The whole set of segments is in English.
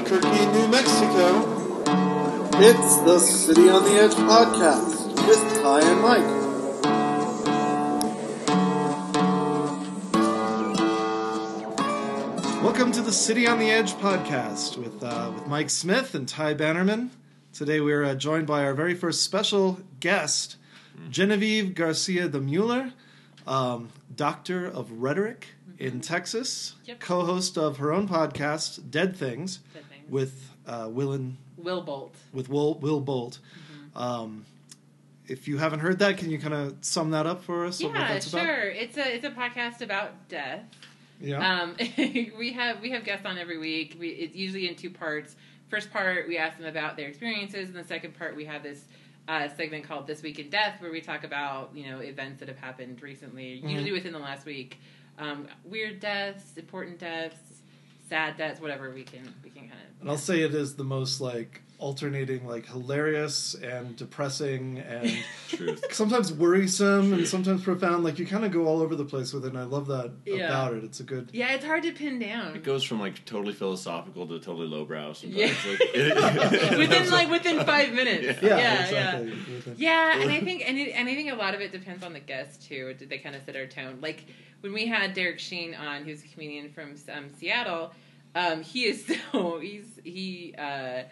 Albuquerque, New Mexico. It's the City on the Edge podcast with Ty and Mike. Welcome to the City on the Edge podcast with uh, with Mike Smith and Ty Bannerman. Today we're uh, joined by our very first special guest, Genevieve Garcia de Mueller, um, Doctor of Rhetoric in Texas, Yep. co-host of her own podcast, Dead Things, Dead Things. With uh, Will and Will Bolt. with Will, Will Bolt. Mm-hmm. Um, if you haven't heard that, can you kind of sum that up for us? Yeah, sure. about? It's a it's a podcast about death. Yeah. Um, we have we have guests on every week. We, it's usually in two parts. First part, we ask them about their experiences, and the second part, we have this uh, segment called "This Week in Death," where we talk about you know events that have happened recently, Mhm. usually within the last week. Um, weird deaths, important deaths, sad deaths, whatever we can we can kind of. and I'll say it is the most like alternating, like hilarious and depressing and Truth. sometimes worrisome and sometimes profound. Like you kind of go all over the place with it, and I love that Yeah. about it. It's a good. Yeah, it's hard to pin down. It goes from like totally philosophical to totally lowbrow sometimes. Yeah. Like, within like within five minutes. Yeah. Yeah, yeah. exactly. yeah. Yeah, and I think and, it, and I think a lot of it depends on the guest too. Did they kind of set our tone? Like when we had Derek Sheen on, who's a comedian from um, Seattle. Um, he is so he's he uh,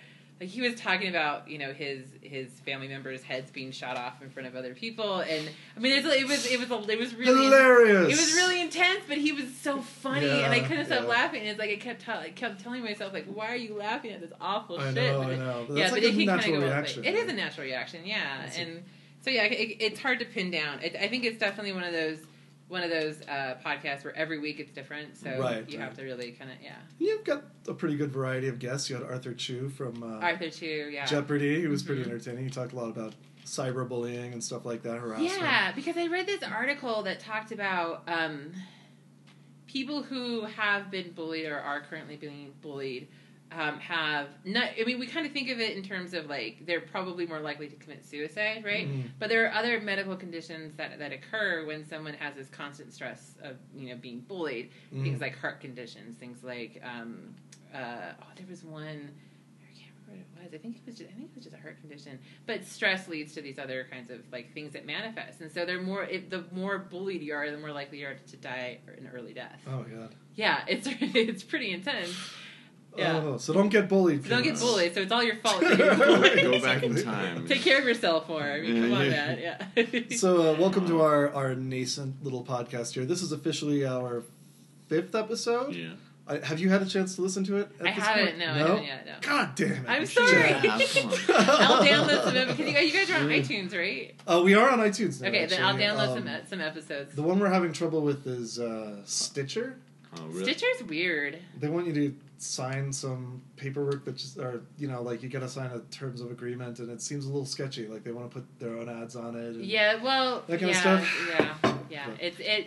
like he was talking about you know his his family members' heads being shot off in front of other people, and I mean there's, it was it was a, it was really Hilarious. it was really intense, but he was so funny, and I couldn't stop yeah. laughing. It's like I kept tell I kept telling myself like, why are you laughing at this awful I shit? know, But I it- know. But yeah, that's but like it a can kind natural of go reaction. It is a natural reaction, yeah, It's a- and so yeah, it, it's hard to pin down. It, I think it's definitely one of those one of those uh, podcasts where every week it's different, so Right, you right. have to really kind of yeah. You've got a pretty good variety of guests. You had Arthur Chu from uh, Arthur Chu, yeah. Jeopardy. He was pretty Mhm. entertaining. He talked a lot about cyberbullying and stuff like that, harassment. Yeah, because I read this article that talked about um, people who have been bullied or are currently being bullied um, have not. I mean, we kind of think of it in terms of like they're probably more likely to commit suicide, right? Mhm. But there are other medical conditions that that occur when someone has this constant stress of you know being bullied. Mhm. Things like heart conditions, things like um, uh, oh, there was one. I can't remember what it was. I think it was. Just, I think it was just a heart condition. But stress leads to these other kinds of like things that manifest, and so they're more. If the more bullied you are, the more likely you are to die an early death. Oh god. Yeah, it's it's pretty intense. Yeah. Oh, so don't get bullied. So don't get bullied. So it's all your fault. that you're bullied. Go back in time. Take care of yourself more. I mean, come on, man. Yeah. So, uh, welcome to our, our nascent little podcast here. This is officially our fifth episode. Yeah. I, have you had a chance to listen to it? At I this haven't. point? No, I haven't yet. No. God damn it! I'm sorry. Yeah. I'll download some because you guys, you guys are on iTunes, right? Uh, we are on iTunes now. Okay, then I'll download Um, some some episodes. The one we're having trouble with is uh, Stitcher. Oh, really? Stitcher's weird. They want you to sign some paperwork that just, or you know, like you got to sign a terms of agreement, and it seems a little sketchy. Like they want to put their own ads on it. and- Yeah, well, That kind of yeah, stuff? yeah, yeah. But- It's it.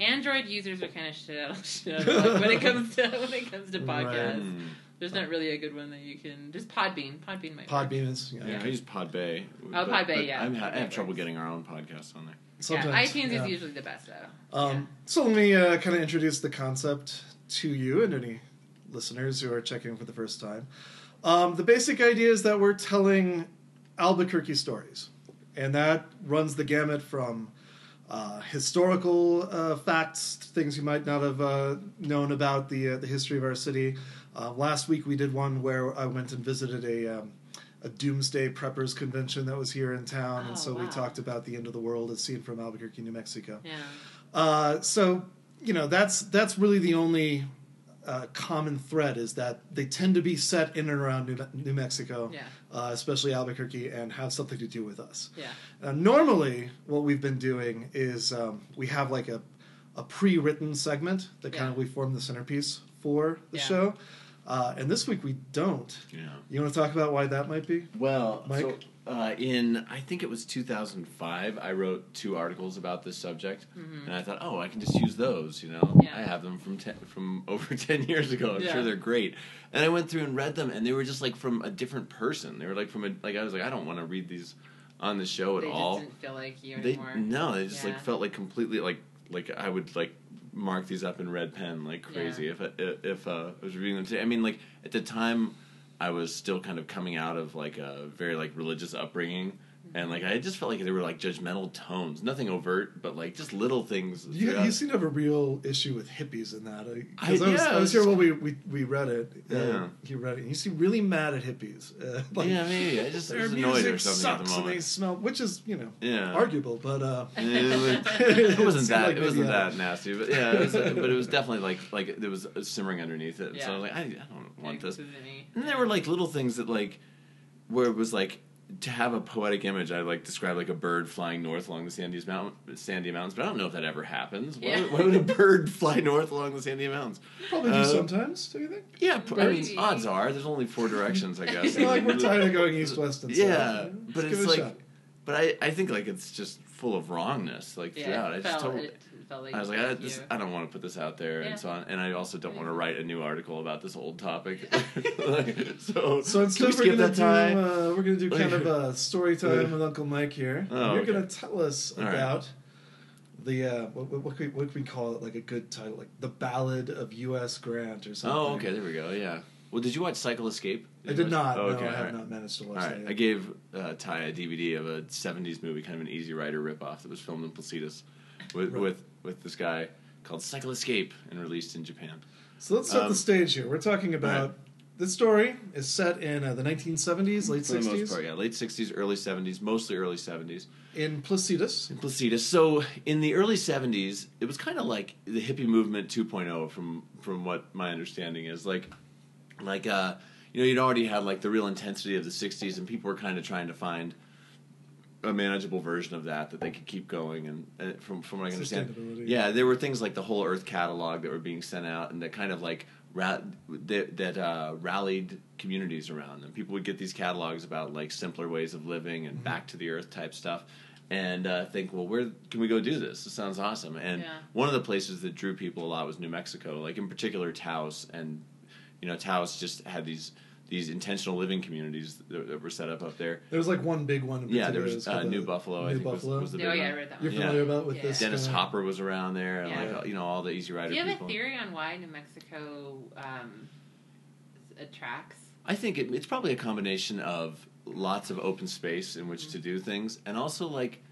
Android users are kind of shit out, shit out of luck when it comes to when it comes to podcasts. Mm. There's not really a good one that you can. Just Podbean. Podbean might. work. Podbean is yeah. Yeah, I use Podbay. Oh, but- Podbay, but yeah. I'm, I Podbay have trouble getting our own podcast on there. Sometimes, yeah, iTunes yeah. is usually the best though. Um, So let me uh, kind of introduce the concept to you and any listeners who are checking for the first time. Um, the basic idea is that we're telling Albuquerque stories, and that runs the gamut from uh, historical uh, facts, things you might not have uh, known about the uh, the history of our city. Uh, last week we did one where I went and visited a um, a doomsday preppers convention that was here in town, Oh, and so we talked about the end of the world as seen from Albuquerque, New Mexico. Yeah. Uh, so you know that's that's really the only uh, common thread is that they tend to be set in and around New, New Mexico, Yeah. uh, especially Albuquerque, and have something to do with us. Yeah. Uh, normally, what we've been doing is um, we have like a a pre-written segment that kind of we form the centerpiece for the Yeah. show. Uh, and this week we don't. Yeah. You want to talk about why that might be? Well, Mike? so uh, in I think it was 2005, I wrote two articles about this subject, Mhm. and I thought, oh, I can just use those. You know, Yeah. I have them from ten, from over 10 years ago. I'm Yeah. sure they're great. And I went through and read them, and they were just like from a different person. They were like from a like I was like, I don't want to read these on the show at They all. didn't feel like you They anymore. no, they just Yeah. like felt like completely like like I would like mark these up in red pen like crazy if I, if uh, I was reading them today. I mean, like at the time, I was still kind of coming out of like a very like religious upbringing. And like I just felt like there were like judgmental tones, nothing overt, but like just little things. You, throughout. you seem to have a real issue with hippies in that. I- Because I, was, yeah, I was here when we, we, we read it. Uh, Yeah. You read it. And You seem really mad at hippies. Uh, like, yeah, maybe I just I their was annoyed music or something sucks at the and they smell, which is you know Yeah. arguable, but uh, it, was, it wasn't that like it wasn't maybe, uh, that nasty, but yeah, it was, but it was definitely like like there was simmering underneath it. So Yeah. I was like, I, I don't want this. This isn't me. And there were like little things that like where it was like to have a poetic image. I like describe like a bird flying north along the Sandia Mountain, Sandia Mountains, but I don't know if that ever happens. Why, Yeah. would, why would a bird fly north along the Sandia Mountains? probably do Uh, sometimes. Do you think? Yeah, p- I mean, odds are there's only four directions, I guess. It's not like we're tired of going east, west, and south. Yeah, Let's but give it's it a like, shot. but I, I think like it's just full of wrongness like Yeah, throughout. I just felt, told, it felt like I was like, I, just. I don't want to put this out there Yeah. and so on, and I also don't want to write a new article about this old topic. Like, so, So can we instead, we're gonna that do time? uh, we're gonna do kind of a story time with Uncle Mike here. Oh, You're okay. gonna tell us All right. about the uh, what, what, what, can we, what can we call it? Like a good title, like the Ballad of U.S. Grant or something. oh, okay, there we go. Yeah. Well, did you watch Cycle Escape? I did you not. watch- no, I have right. not managed to watch All that. right, yet. I gave uh, Ty a DVD of a '70s movie, kind of an Easy Rider ripoff that was filmed in Placitas, with Right. with with this guy called Cycle Escape and released in Japan. So let's set Um, the stage here. We're talking about right. this story is set in uh, the 1970s, late For the most 60s, part, yeah, late '60s, early '70s, mostly early '70s. in Placitas. in Placitas. So in the early '70s, it was kind of like the hippie movement 2.0, from from what my understanding is. Like, like uh, you know, you'd already had like the real intensity of the '60s, and people were kind of trying to find a manageable version of that that they could keep going. And, and from from what I understand, yeah, there were things like the whole Earth catalog that were being sent out, and that kind of like. Ra- that that uh, rallied communities around them. People would get these catalogs about like simpler ways of living and back to the earth type stuff, and uh, think, well, where can we go do this? This sounds awesome. And Yeah. one of the places that drew people a lot was New Mexico, like in particular Taos, and you know Taos just had these these intentional living communities that, that were set up up there. There was like one big one. In Yeah, there was was uh, New the- Buffalo. I New think was- Buffalo. Was, the Oh big yeah, I read that You're one. Yeah. familiar about with Yeah. this? Dennis kinda- Hopper was around there, and Yeah. like you know all the Easy Rider Do you have people. a theory on why New Mexico um, attracts? I think it, it's probably a combination of lots of open space in which Mm-hmm. to do things, and also like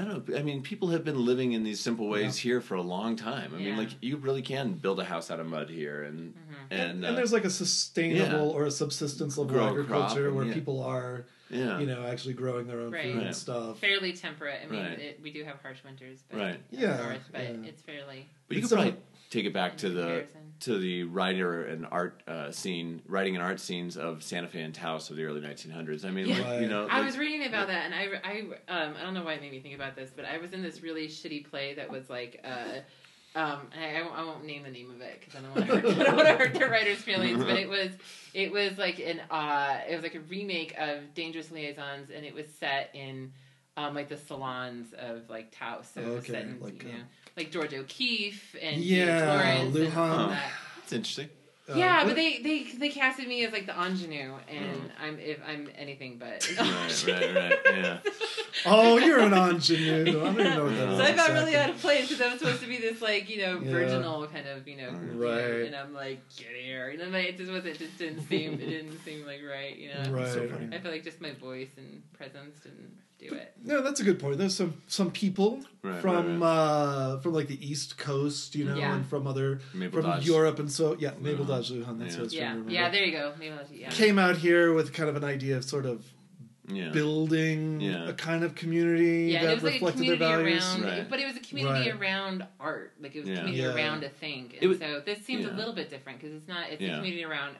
I don't know. I mean, people have been living in these simple ways here for a long time. I mean, like you really can build a house out of mud here, and Mm-hmm. and, and, uh, there's like a sustainable yeah. or a subsistence level Grow agriculture and where yeah. people are, yeah, you know, actually growing their own Right. food Right. and stuff. Fairly temperate. I mean, Right. it, we do have harsh winters, but Right. Yeah, north, but yeah. it's fairly. But you could probably take it back to the comparison. To the writer and art uh, scene, writing and art scenes of Santa Fe and Taos of the early 1900s. I mean, Yeah. like, you know, I like- was reading about that, and I, I, um, I don't know why it made me think about this, but I was in this really shitty play that was like, uh, um, I, I won't- name the name of it because I don't want to hurt, I don't want to hurt the writer's feelings, but it was, it was like an, uh, it was like a remake of Dangerous Liaisons, and it was set in, um, like the salons of like Taos, so it was Okay, set in, like, you uh, know, like Georgia O'Keeffe and Yeah, James Lawrence and all that. That's interesting. Uh, yeah, what- but they, they they casted me as like the ingenue, and I'm if I'm anything but. an Mm. Right, right, right, yeah. Oh, you're an ingenue. I don't even know what that So. So I felt really out of place because I'm supposed to be this like you know Yeah. virginal kind of you know Right. and I'm like get here, and then like, it just wasn't, it just didn't seem it didn't seem like right, you know. Right. So funny. I feel like just my voice and presence didn't do it. No, that's a good point. There's some some people Right, from right, uh from like the East Coast, you know, Yeah. and from other Mabel from Dodge. Europe and so yeah, Mabel Luhan. Dodge Luhan. That's Yeah. what I was Yeah, yeah. There you go. Maybe I'll, yeah. Came out here with kind of an idea of sort of Yeah. building Yeah. a kind of community Yeah, and that it was like a reflected their community values. around, Right. but it was a community Right. around art. Like it was a community Yeah. around a thing. And It was- so this seems yeah. a little bit different because it's not. It's a community around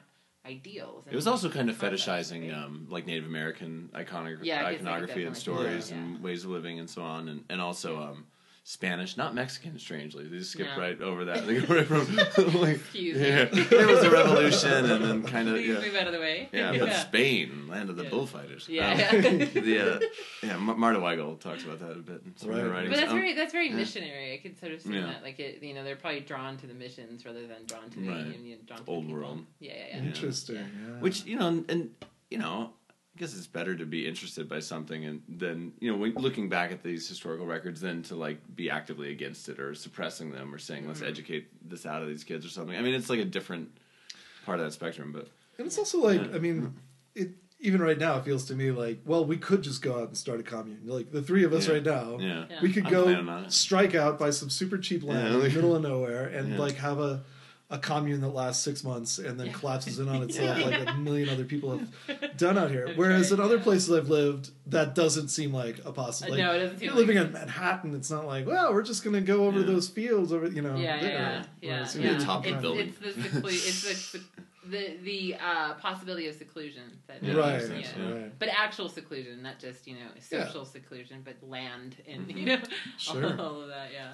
ideals. It was also kind of fetishizing um, like Native American iconogra- Yeah, iconography and stories that, and yeah. ways of living and so on, and, and also um, Spanish, not Mexican. Strangely, they just skipped No. right over that. They go right from like, Excuse me. yeah, there was a revolution, and then kind of Please yeah, move out of the way. yeah, but Spain, land of the Yeah. bullfighters. Yeah. Um, the uh, yeah, Marta Weigle talks about that a bit in some of her Right. writings. But that's Um, very that's very yeah. missionary. I could sort of see Yeah. that. Like it, you know, they're probably drawn to the missions rather than drawn to the Right. you know, drawn to Old the world. Yeah, yeah, yeah. Interesting. Yeah. Which you know, and, and you know, I guess it's better to be interested by something and then you know when looking back at these historical records than to like be actively against it or suppressing them or saying let's mm-hmm. educate this out of these kids or something. I mean, it's like a different part of that spectrum, but And it's also like, Yeah. I mean, it even right now it feels to me like, well, we could just go out and start a commune. Like the three of us Yeah. right now, yeah. Yeah. we could I'm go planning on it. strike out, buy some super cheap land Yeah. in the middle of nowhere, and Yeah. like have a a commune that lasts six months and then Yeah. collapses in on itself Yeah. like a million other people have done out here. That's Whereas right, in other places I've lived, that doesn't seem like a possibility. no, it doesn't seem You're like living in Manhattan. It's not like, well, we're just going to go over Yeah. those fields over, you know. yeah, yeah, there. yeah, yeah. Whereas yeah. you're the top of the it's, building. It's the, seclu- it's the, the the uh, possibility of seclusion. That Yeah, right, makes sense, yeah. right. But actual seclusion, not just you know Yeah. social seclusion, but land and Mhm. you know Sure. all of that. Yeah.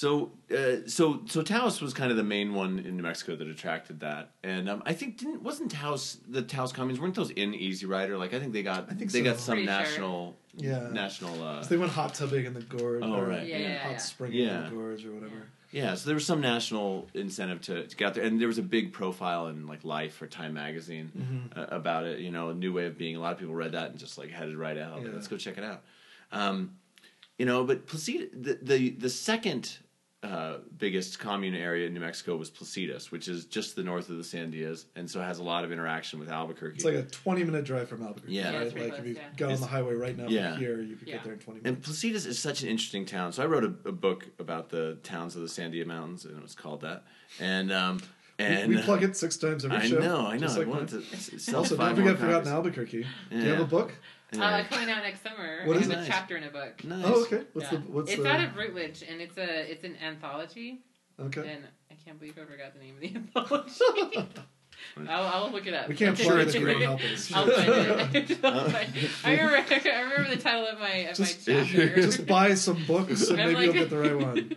So, uh, so, so Taos was kind of the main one in New Mexico that attracted that, and um, I think didn't wasn't Taos the Taos communes weren't those in Easy Rider? Like I think they got I think they so. got some Pretty sure. national Yeah. national uh, So they went hot tubbing in the gorge. Oh, or, right, Yeah, you know, yeah, hot yeah. in the gorge or whatever. yeah. So there was some national incentive to, to get out there, and there was a big profile in like Life or Time magazine Mm-hmm. uh, about it. You know, a new way of being. A lot of people read that and just like headed right out. Yeah. Let's go check it out. Um, you know, but Placitas, the the, the second uh, biggest commune area in New Mexico was Placitas, which is just the north of the Sandias, and so has a lot of interaction with Albuquerque. It's like a 20 minute drive from Albuquerque. Yeah. Yeah, right? it's pretty like if you yeah. got on It's- the highway right now yeah. from here, you could Yeah. get there in 20 And minutes. Placitas is such an interesting town. So I wrote a, a book about the towns of the Sandia Mountains, and it was called that. And um, and we, we plug it six times every I show. know, I know. just I like wanted mine. to sell Also, five don't forget, forgotten copies. Albuquerque. Do you have a book? Uh, coming out next summer. What I is have it? a chapter in a book. Nice. Oh, okay. What's Yeah. the what's it's the out of Routledge, and it's a it's an anthology. okay? And I can't believe I forgot the name of the anthology. I'll, I'll look it up. We can't Sure, plug it it's if you great. don't help us. I'll find it. I'll find it. I remember, I remember the title of my of Just- my chapter. Just buy some books and I'm maybe like- you'll get the right one.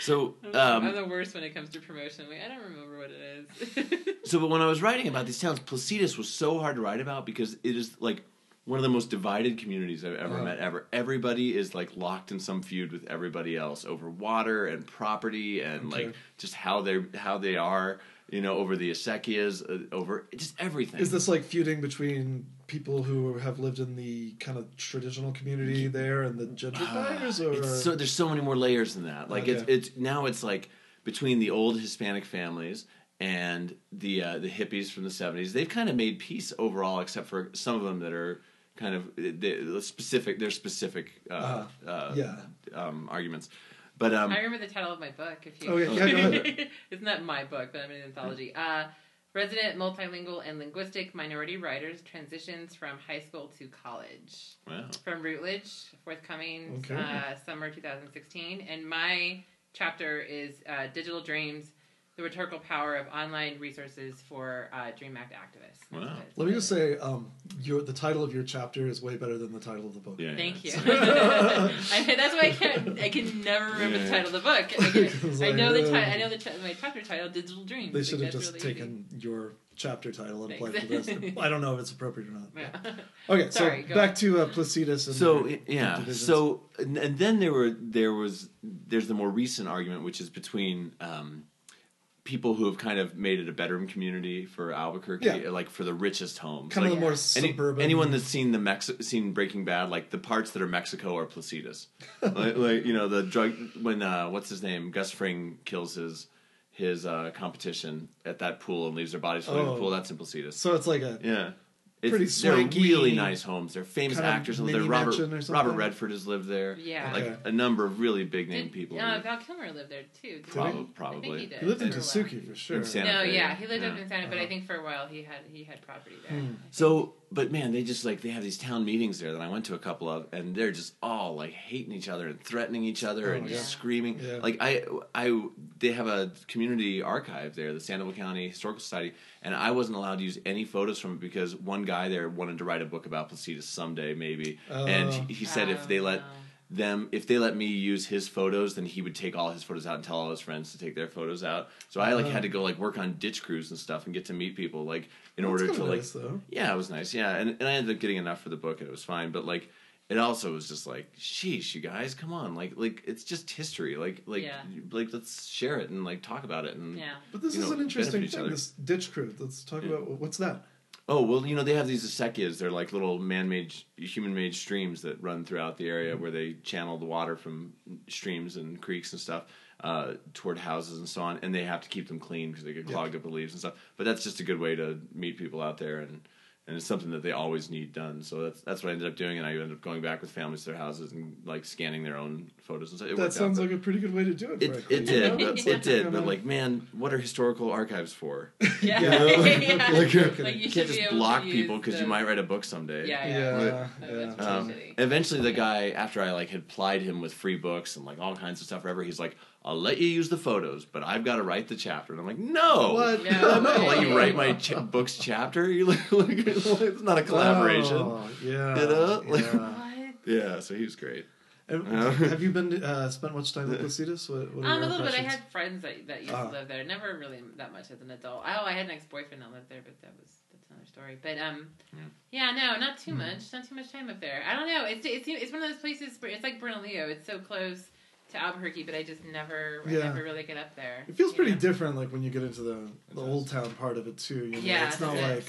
So, I'm um, the worst when it comes to promotion. Like, I don't remember what it is. so but when I was writing about these towns, Placitas was so hard to write about because it is like one of the most divided communities I've ever Uh-huh. met ever. Everybody is like locked in some feud with everybody else over water and property and Okay. like just how they how they are, you know, over the acequias, uh, over just everything. Is this like feuding between people who have lived in the kind of traditional community there and the gentrifiers, or It's so there's so many more layers than that. Like it's it's now it's like between the old Hispanic families and the uh, the hippies from the '70s. They've kind of made peace overall, except for some of them that are kind of the specific. They're specific uh, Uh-huh. uh, yeah? um, arguments. But um, I remember the title of my book. If you, Oh, yeah, yeah, go ahead. it's not my book, but I'm in an anthology. Uh, resident multilingual and linguistic minority writers transitions from high school to college. wow. From Routledge, forthcoming Okay. uh, summer 2016, and my chapter is uh, digital dreams. The rhetorical power of online resources for uh, Dream Act activists. That's Wow. Let me just say, um, your the title of your chapter is way better than the title of the book. Yeah, Thank you. I mean, that's why I can't. I can never remember the title of the book. I, can- It's I like, know the uh, title. I know the ti- my chapter title, Digital Dreams. They Like, should have just really taken your chapter title and applied Thanks. to this. I don't know if it's appropriate or not. Yeah. Okay, Sorry, so back on. to uh, Placitas. And So their yeah, divisions. so and, and then there were there was there's the more recent argument, which is between um, people who have kind of made it a bedroom community for Albuquerque, Yeah. like for the richest homes. kind like, of the more any- suburban. anyone that's seen the Mex- seen Breaking Bad, like the parts that are Mexico are Placitas. like, like, you know the drug when uh, what's his name Gus Fring kills his his uh, competition at that pool and leaves their bodies floating in Oh. the pool. That's in Placitas. so it's like a Yeah. It's, Pretty they're really nice homes. They're famous kind actors. mini They're Robert or? Robert Redford has lived there. Yeah. like Okay. a number of really big name Did, people. Uh, Val Kilmer lived there too. didn't he? probably. I think he did. he lived in for. Tesuque for sure. In Santa No, Fe, yeah, he lived yeah. up in Santa, but I Uh-huh. think for a while he had he had property there. Hmm. So, but man, they just like they have these town meetings there that I went to a couple of, and they're just all like hating each other and threatening each other Oh, and yeah. just screaming. Yeah. Like I, I, they have a community archive there, the Sandoval County Historical Society, and I wasn't allowed to use any photos from it because one guy there wanted to write a book about Placitas someday, maybe, oh. and Oh. he, he said if Oh, they let no. Them if they let me use his photos then he would take all his photos out and tell all his friends to take their photos out so i like Oh. had to go like work on ditch crews and stuff and get to meet people like in That's order to kinda like nice, though. yeah it was nice yeah and, and i ended up getting enough for the book and it was fine but like it also was just like sheesh you guys come on like like it's just history like like Yeah. like let's share it and like talk about it and Yeah. But this is know, an interesting thing. This ditch crew. Let's talk Yeah. about what's that. Oh well, you know they have these acequias. They're like little man-made, human-made streams that run throughout the area where they channel the water from streams and creeks and stuff uh, toward houses and so on. And they have to keep them clean because they get clogged up with leaves and stuff. But that's just a good way to meet people out there, and and it's something that they always need done. So that's that's what I ended up doing, and I ended up going back with families to their houses and like scanning their own photos and stuff. It That worked out, sounds like a pretty good way to do it. it, frankly. it You did, know, but, it did, but of- like, man, what are historical archives for? Yeah. Yeah. Yeah. Like, you're- Like, you You can't just block people because you might write a book someday. Yeah, Yeah, yeah. yeah. That's pretty Um, eventually, the guy, after I like had plied him with free books and like all kinds of stuff, forever, he's like, "I'll let you use the photos, but I've got to write the chapter." And I'm like, "No, What? No. I'm not gonna let you write my ch- book's chapter. You like, like, it's not a collaboration." Oh, yeah. You know? Like- yeah. What? Yeah, so he was great. And have you been uh, spent much time with Placitas? What, what Um, a little bit. I had friends that, that used Ah. to live there. Never really that much as an adult. Oh, I had an ex boyfriend that lived there, but that was that's another story. But um, yeah, no, not too Hmm. much. Not too much time up there. I don't know. It's it's it's one of those places. Where it's like Bernalillo. It's so close to Albuquerque, but I just never, I never really get up there. It feels pretty know? different, like when you get into the the old town part of it too. You know? Yeah, it's not it like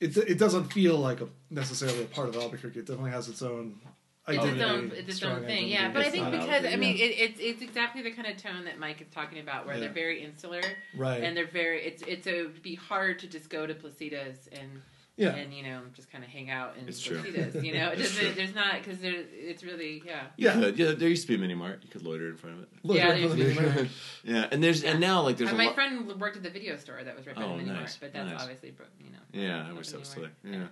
it. It doesn't feel like a, necessarily a part of Albuquerque. It definitely has its own It's identity. its own, it's its own thing, identity. yeah. But I think because I mean, it, it's it's exactly the kind of tone that Mike is talking about, where Yeah. they're very insular right, and they're very. It's it's a it'd be hard to just go to Placitas and yeah, and you know just kind of hang out in It's true. Placitas. You know, it It's doesn't. true. There's not because there. It's really yeah. Yeah. could. yeah. There used to be a mini mart. You could loiter in front of it. Look, Yeah, right in front of there's- me, man. Yeah, and there's and now like there's Uh, a my lot. friend worked at the video store that was right by Oh, the mini nice, mart, but that's nice. obviously bro- you know. Yeah, I wish that was still anywhere. there. Yeah.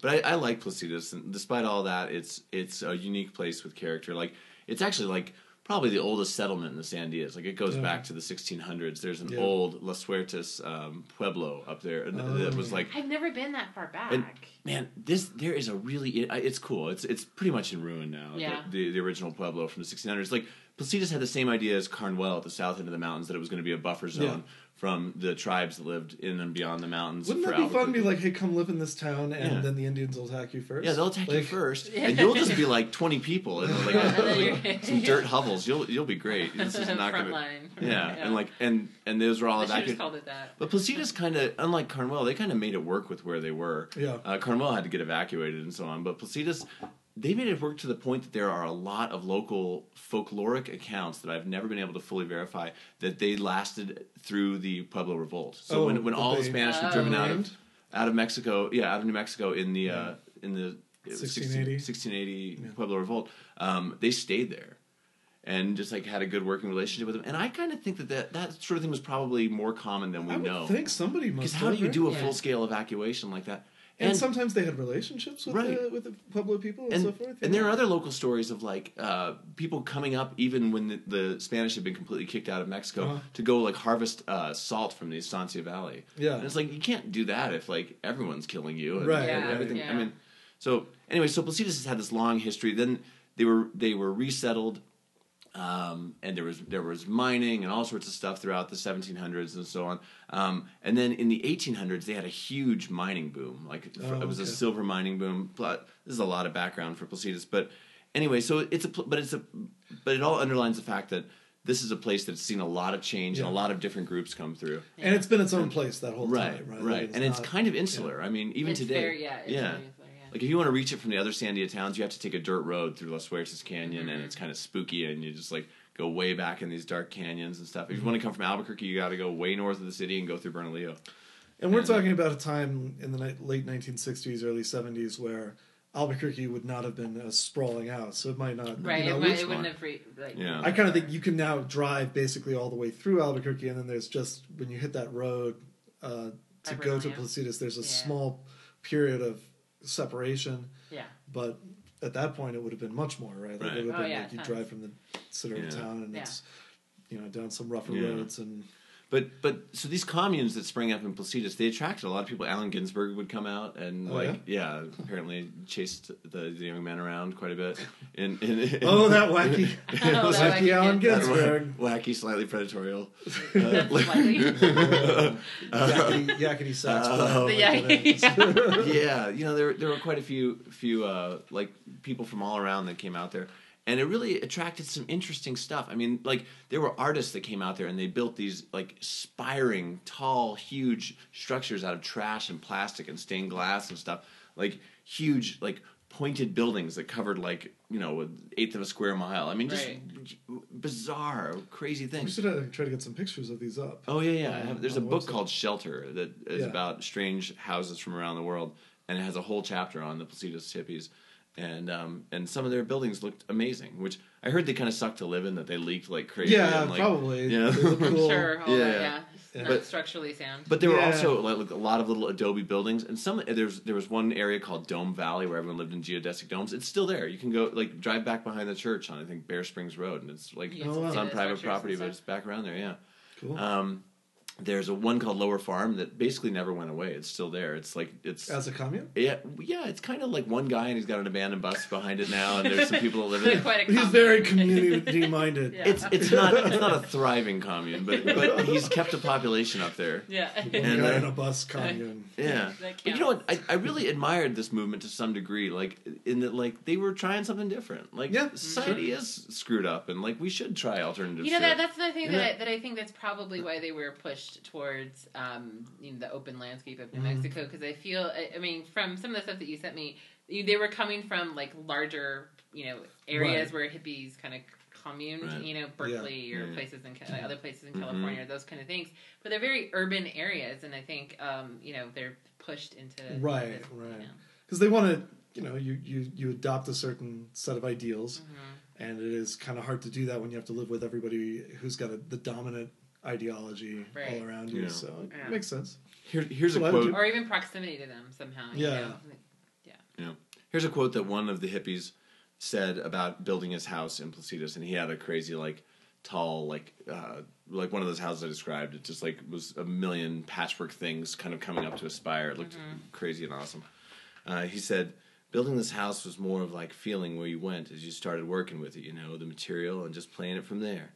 But I, I like Placitas, and despite all that, it's it's a unique place with character. Like it's actually like probably the oldest settlement in the Sandias. Like it goes Yeah. back to the 1600s. There's an Yeah. old Las Huertas um, pueblo up there, and Oh, that was yeah. like, I've never been that far back. And- man, this there is a really it, it's cool. It's it's pretty much in ruin now. Yeah. The, the the original pueblo from the 1600s. Like Placitas had the same idea as Carnuel at the south end of the mountains that it was going to be a buffer zone from the tribes that lived in and beyond the mountains. Wouldn't for that be fun? Albuquerque. Be like, hey, come live in this town, and Yeah. then the Indians will attack you first. Yeah, they'll attack you first, and you'll just be like twenty people in like, And like some dirt hovels. You'll you'll be great. This is not gonna. line. Yeah, and like and and those were all I should evacuated. called it that. But Placitas kind of, unlike Carnuel, they kind of made it work with where they were. Yeah. Uh, Carnuel had to get evacuated and so on, but Placitas, they made it work to the point that there are a lot of local folkloric accounts that I've never been able to fully verify that they lasted through the Pueblo Revolt. So Oh, when when that all the they- Spanish were Oh. driven out of out of Mexico, yeah, out of New Mexico in the uh, in the it 1680. 1680 Yeah. Pueblo Revolt, um, they stayed there and just like had a good working relationship with them. And I kind of think that, that that sort of thing was probably more common than we I would know. think somebody must. Because how do you do a Yeah. full scale evacuation like that? And, sometimes they had relationships with Right. the with the Pueblo people and, and, so forth. and yeah. there are other local stories of like uh, people coming up even when the, the Spanish had been completely kicked out of Mexico Uh-huh. to go like harvest uh, salt from the Estancia Valley. Yeah. and it's like you can't do that if like everyone's killing you. and Right, Yeah, everything. yeah. I mean, so anyway, so Placitas has had this long history. Then they were they were resettled. Um, and there was there was mining and all sorts of stuff throughout the 1700s and so on. Um, and then in the 1800s, they had a huge mining boom. Like Oh, it was a silver mining boom. But this is a lot of background for Placitas, but anyway, so it's a but it's a but it all underlines the fact that this is a place that's seen a lot of change and a lot of different groups come through. and it's been its own place that whole Right, time, right, right? and it's not- kind of insular. I mean, even it's today, Very, yeah. It's yeah. Very yeah. Like if you want to reach it from the other Sandia towns, you have to take a dirt road through Las Huertas Canyon, and Mhm. it's kind of spooky, and you just like go way back in these dark canyons and stuff. If you Mm-hmm. want to come from Albuquerque, you got to go way north of the city and go through Bernalillo. And we're And- talking about a time in the ni- late 1960s, early 70s where Albuquerque would not have been as sprawling out, so it might not. right. You know, it, might, it wouldn't have re- like. Yeah. I kind of think you can now drive basically all the way through Albuquerque, and then there's just when you hit that road uh, to By go to Bernalillo. Placitas, there's a Yeah. small period of separation. Yeah. But at that point, it would have been much more, right? Like, Right. It would have Oh, been yeah, like you tons. drive from the center of Yeah. town, and Yeah. it's you know down some rougher Yeah. roads, and But but so these communes that sprang up in Placitas, they attracted a lot of people. Allen Ginsberg would come out and Oh, like yeah? apparently chased the, the young men around quite a bit. In, in, in oh, that wacky, Oh, that wacky Allen Ginsberg. Ginsberg, wacky, slightly predatory. Slightly. yakety, yakety sax. Oh. player, The like yeah, you know there there were quite a few few uh, like people from all around that came out there, and it really attracted some interesting stuff. I mean, like there were artists that came out there and they built these like spiring, tall, huge structures out of trash and plastic and stained glass and stuff. Like huge, like pointed buildings that covered like you know an eighth of a square mile. I mean, just Right. bizarre, crazy things. We should uh, try to get some pictures of these up. Oh yeah, yeah. I Um, have, there's a the book website. called Shelter that is Yeah. about strange houses from around the world, and it has a whole chapter on the Placitas hippies, and um, and some of their buildings looked amazing. Which I heard they kind of sucked to live in, that they leaked like crazy. Yeah, and, like, probably. Yeah. They cool. Sure, all Yeah. that, yeah. Yeah. Not But- structurally sound. But there were also like, like, a lot of little adobe buildings, and some there's there was one area called Dome Valley where everyone lived in geodesic domes. It's still there. You can go like drive back behind the church on I think Bear Springs Road, and it's like You Oh, can wow. it's on private property, but it's back around there. Yeah. Cool. Um, there's a one called Lower Farm that basically never went away. It's still there. It's like it's As a commune? yeah yeah. It's kind of like one guy and he's got an abandoned bus behind it now, and there's some people that live in it. Quite a He's very community minded. Yeah. It's it's not it's not a thriving commune, but but he's kept a population up there. Yeah. One And, uh, in a bus commune. Yeah, but you know what? I, I really admired this movement to some degree, like in that like they were trying something different. Like Yeah, society is screwed up, and like we should try alternative. You know shit. that that's the thing You that? I, that I think that's probably why they were pushed towards um, you know the open landscape of New Mhm. Mexico because I feel I, I mean from some of the stuff that you sent me you, they were coming from like larger you know areas Right. where hippies kind of communed Right. you know Berkeley or Yeah. places in Ca- other places in Mhm. California those kind of things but they're very urban areas and I think um, you know they're pushed into Right, this, you right. know. Because they want to, you know, you, you, you adopt a certain set of ideals, Mhm. and it is kind of hard to do that when you have to live with everybody who's got a, the dominant ideology Right. all around you. Yeah. So it Yeah. makes sense. Here, here's a quote. or even proximity to them somehow you Yeah. know? Here's a quote that one of the hippies said about building his house in Placitas, and he had a crazy like tall like uh, like one of those houses I described. It just like was a million patchwork things kind of coming up to a spire. It looked crazy and awesome. Uh, he said. Building this house was more of like feeling where you went as you started working with it, you know, the material and just playing it from there.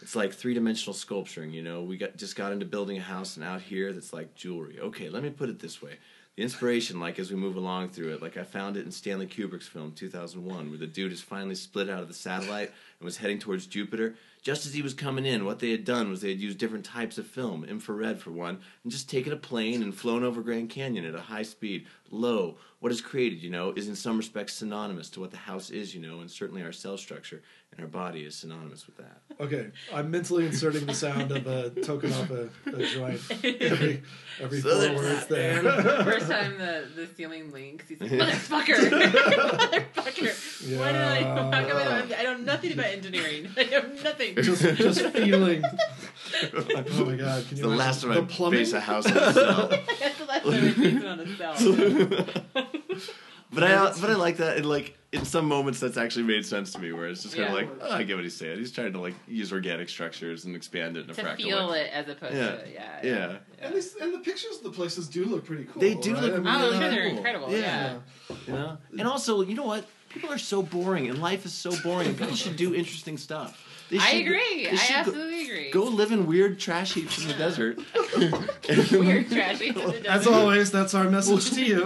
It's like three dimensional sculpturing, you know. We got just got into building a house, and out here that's like jewelry. Okay, let me put it this way: the inspiration, like as we move along through it, like I found it in Stanley Kubrick's film 2001, where the dude is finally split out of the satellite and was heading towards Jupiter. Just as he was coming in, what they had done was they had used different types of film, infrared for one, and just taken a plane and flown over Grand Canyon at a high speed, low. What is created, you know, is in some respects synonymous to what the house is, you know, and certainly our cell structure and our body is synonymous with that. Okay, I'm mentally inserting the sound of a token off a, a joint every every So four words that, there. First time the, the ceiling links, he's like, motherfucker! motherfucker! Why did I, how come I, don't, I know nothing about engineering. I have nothing. just just feeling. Like, Oh my god! Can you the imagine last time the I plumbing? base a house in a cell. That's the last time I based it on a cell. But I but I like that. And like in some moments, that's actually made sense to me. Where it's just kind Yeah. of like, oh, I get what he's saying. He's trying to like use organic structures and expand it in a to fractal feel way. it as opposed Yeah. to, yeah. Yeah. And, these, and the pictures of the places do look pretty cool. They do right? look I mean, Oh, really sure, they're cool. incredible. Yeah. Yeah. You know, and also, you know what? People are so boring, and life is so boring. People should do interesting stuff. They I should- agree. they I should go- absolutely agree. Go live in weird trash heaps in the desert. Weird trashy. As always, that's our message to you.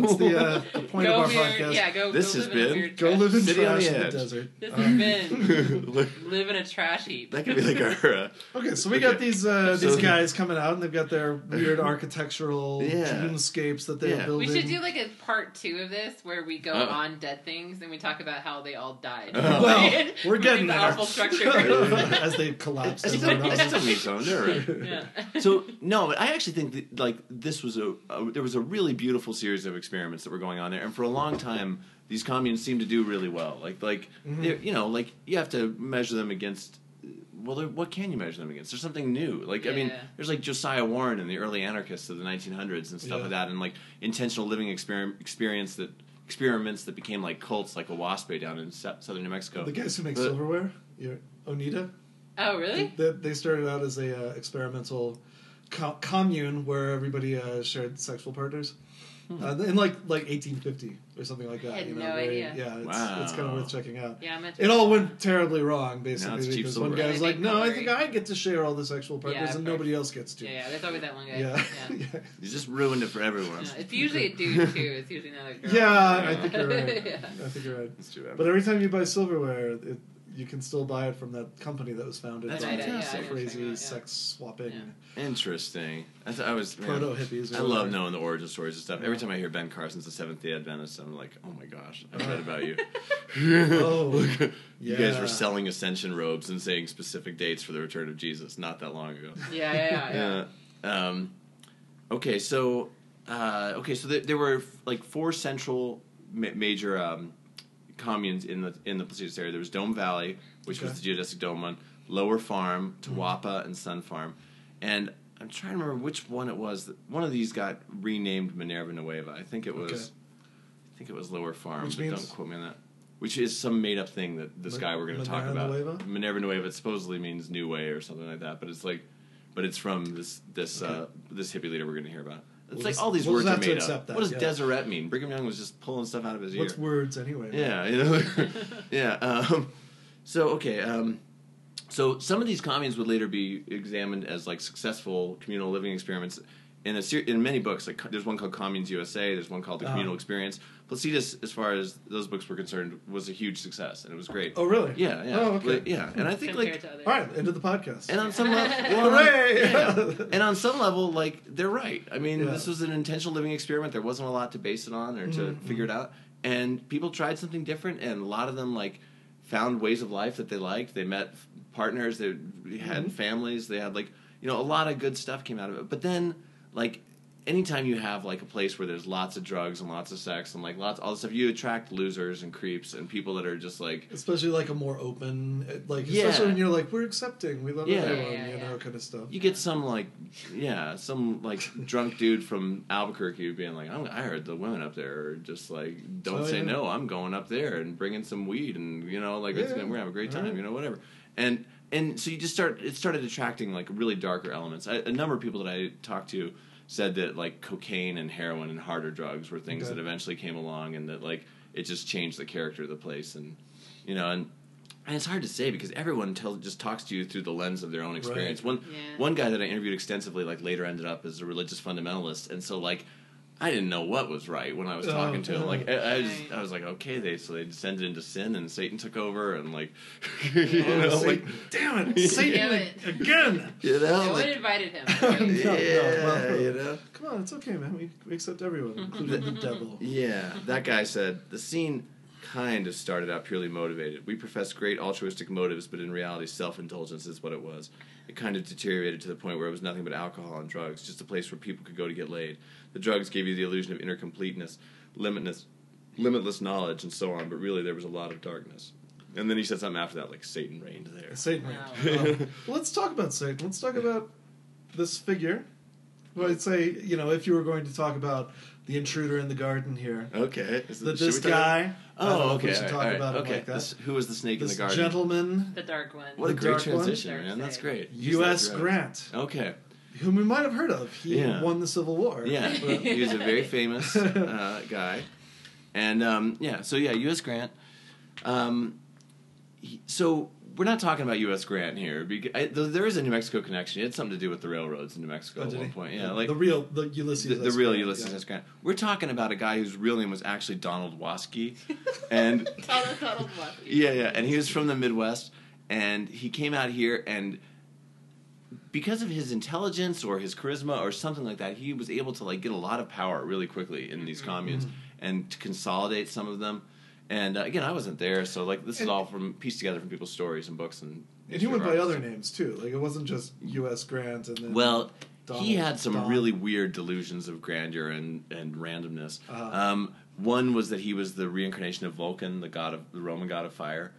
That's the, uh, the point go of our weird, podcast. Yeah, go. This go has live in been weird Go trash- live in City trash the in the desert. This Um, has been live in a trash heap. that could be like our. Uh, Okay, so we got these uh, So- these guys coming out, and they've got their weird architectural Yeah. dreamscapes that they're Yeah. building. We should do like a part two of this where we go Oh. on dead things and we talk about how they all died. Oh. Well, we're getting the there. awful structure. As they collapse. I as still, they I run. still need. They're all right. yeah. so no, but I actually think that like this was a, a there was a really beautiful series of experiments that were going on there, and for a long time these communes seemed to do really well. Like like Mhm. you know like you have to measure them against. Well, what can you measure them against? There's something new. Like I mean, there's like Josiah Warren and the early anarchists of the 1900s and stuff Yeah. like that, and like intentional living exper- experience that experiments that became like cults, like a Waspe down in se- southern New Mexico. the guys who make But- silverware, you're, Oneida, Oh, really? they, they started out as a uh, experimental co- commune where everybody uh, shared sexual partners. uh, in like like 1850 or something like that. I had you know, no very- idea. Yeah, it's, Wow. it's kind of worth checking out. Yeah, I'm It all went terribly wrong, basically, it's cheap because one silver. guy's like, big "No, I think I get to share all the sexual partners, Yeah, and course. nobody else gets to." Yeah, yeah, there's always that one guy. yeah. Yeah. yeah. You just ruined it for everyone. Yeah, It's usually a dude too. It's usually not a girl. Yeah, I think you're right. Yeah. I think you're right. It's too bad. But every time you buy silverware, it, you can still buy it from that company that was founded That's by right, yeah, I know crazy talking yeah. sex swapping Yeah. Interesting. I, I was proto hippies. I love knowing the origin stories and stuff. Every time I hear Ben Carson's the Seventh Day Adventist, I'm like, oh my gosh, I've read about you. Oh, you guys were selling ascension robes and saying specific dates for the return of Jesus not that long ago. Yeah, yeah, yeah. yeah. Yeah. Um, okay, so uh, okay, so th- there were like four central ma- major um, communes in the in the Placitas area. There was Dome Valley, which was the geodesic dome one, Lower Farm, Tawapa, and Sun Farm, and I'm trying to remember which one it was. that- One of these got renamed Minerva Nueva. I think it was. Okay. I think it was Lower Farm, Which but means- don't quote me on that. Which is some made up thing that this guy we're going to talk about. Nueva? Minerva Nueva. It supposedly means new way or something like that, but it's like, but it's from this this uh, this hippie leader we're going to hear about. It's like all these we'll words are made accept up. that, what does yeah. Deseret mean? Brigham Young was just pulling stuff out of his What's ear. words anyway? Yeah, you know. yeah. Um, so okay. Um, so some of these communes would later be examined as like successful communal living experiments. In a ser- in many books, like there's one called Communes USA, there's one called The Uh-huh. Communal Experience. Placitas, as far as those books were concerned, was a huge success and it was great. Oh, really? Yeah, yeah, Oh, okay. But, yeah. And I think Compared like, to others. All right, into the podcast. and on some level, well, Hooray! yeah. and on some level, like they're right. I mean, Yeah. this was an intentional living experiment. There wasn't a lot to base it on or to Mhm, figure it out. And people tried something different, and a lot of them like found ways of life that they liked. They met partners. They had Mhm. families. They had like you know a lot of good stuff came out of it. But then like. Anytime you have like a place where there's lots of drugs and lots of sex and like lots all this stuff, you attract losers and creeps and people that are just like especially like a more open, eh, like Yeah. especially when you're like, we're accepting, we love Yeah. everyone, Yeah, yeah, you know, kind of stuff. You get some like, yeah, some like drunk dude from Albuquerque being like, I'm, I heard the women up there are just like, don't Oh, say yeah. no. I'm going up there and bringing some weed and you know, like it's gonna, we're gonna have a great time, Alright. you know, whatever. And and so you just start. It started attracting like really darker elements. I, a number of people that I talked to said that like cocaine and heroin and harder drugs were things Okay. that eventually came along and that like it just changed the character of the place and you know and. And it's hard to say because everyone tells, just talks to you through the lens of their own experience. One Yeah. one guy that I interviewed extensively, like later ended up as a religious fundamentalist, and so like I didn't know what was right when I was Oh, talking to him. Like I, I was, I was like, okay, they so they descended into sin, and Satan took over, and like, you Oh, know, Satan. like, damn it, Satan Damn it. again. you know, No one invited him. No, Right? no, yeah, well, you know. Come on, it's okay, man. We, we accept everyone, including the devil. Yeah, that guy said the scene kind of started out purely motivated. We professed great altruistic motives, but in reality, self indulgence is what it was. It kind of deteriorated to the point where it was nothing but alcohol and drugs, just a place where people could go to get laid. The drugs gave you the illusion of inner completeness, limitless, limitless knowledge, and so on, but really there was a lot of darkness. And then he said something after that, like Satan reigned there. Satan. Wow. Um, let's talk about Satan. Let's talk about this figure. Well, I'd say, you know, if you were going to talk about the intruder in the garden here, Okay. Is that should this guy. Oh, know if we okay. should all talk right, all right, about him okay. like that. This- who was the snake This in the garden? gentleman, The dark one. What a The great dark one? transition, man. That's great. Use U.S. thread. Grant, Okay. Whom we might have heard of. He Yeah. won the Civil War. Yeah, But- he was a very famous uh, guy, and um, yeah, so yeah, U.S. Grant. Um, he, so we're not talking about U.S. Grant here. Because I, there is a New Mexico connection. It had something to do with the railroads in New Mexico Oh, at one he? point. Yeah, like the real, the Ulysses. the, the real Grant, Ulysses yeah. S. Grant. We're talking about a guy whose real name was actually Donald Waskey, and Donald, Donald Muffy. yeah, yeah, and he was from the Midwest, and he came out here and because of his intelligence or his charisma or something like that, he was able to like get a lot of power really quickly in these communes and to consolidate some of them. And uh, again, I wasn't there, so like this is all from pieced together from people's stories and books and. And he went by other names too. Like it wasn't just U.S. Grant and then. Well, he had some Don. really weird delusions of grandeur and, and randomness. Uh-huh. Um, one was that he was the reincarnation of Vulcan, the god of the Roman god of fire,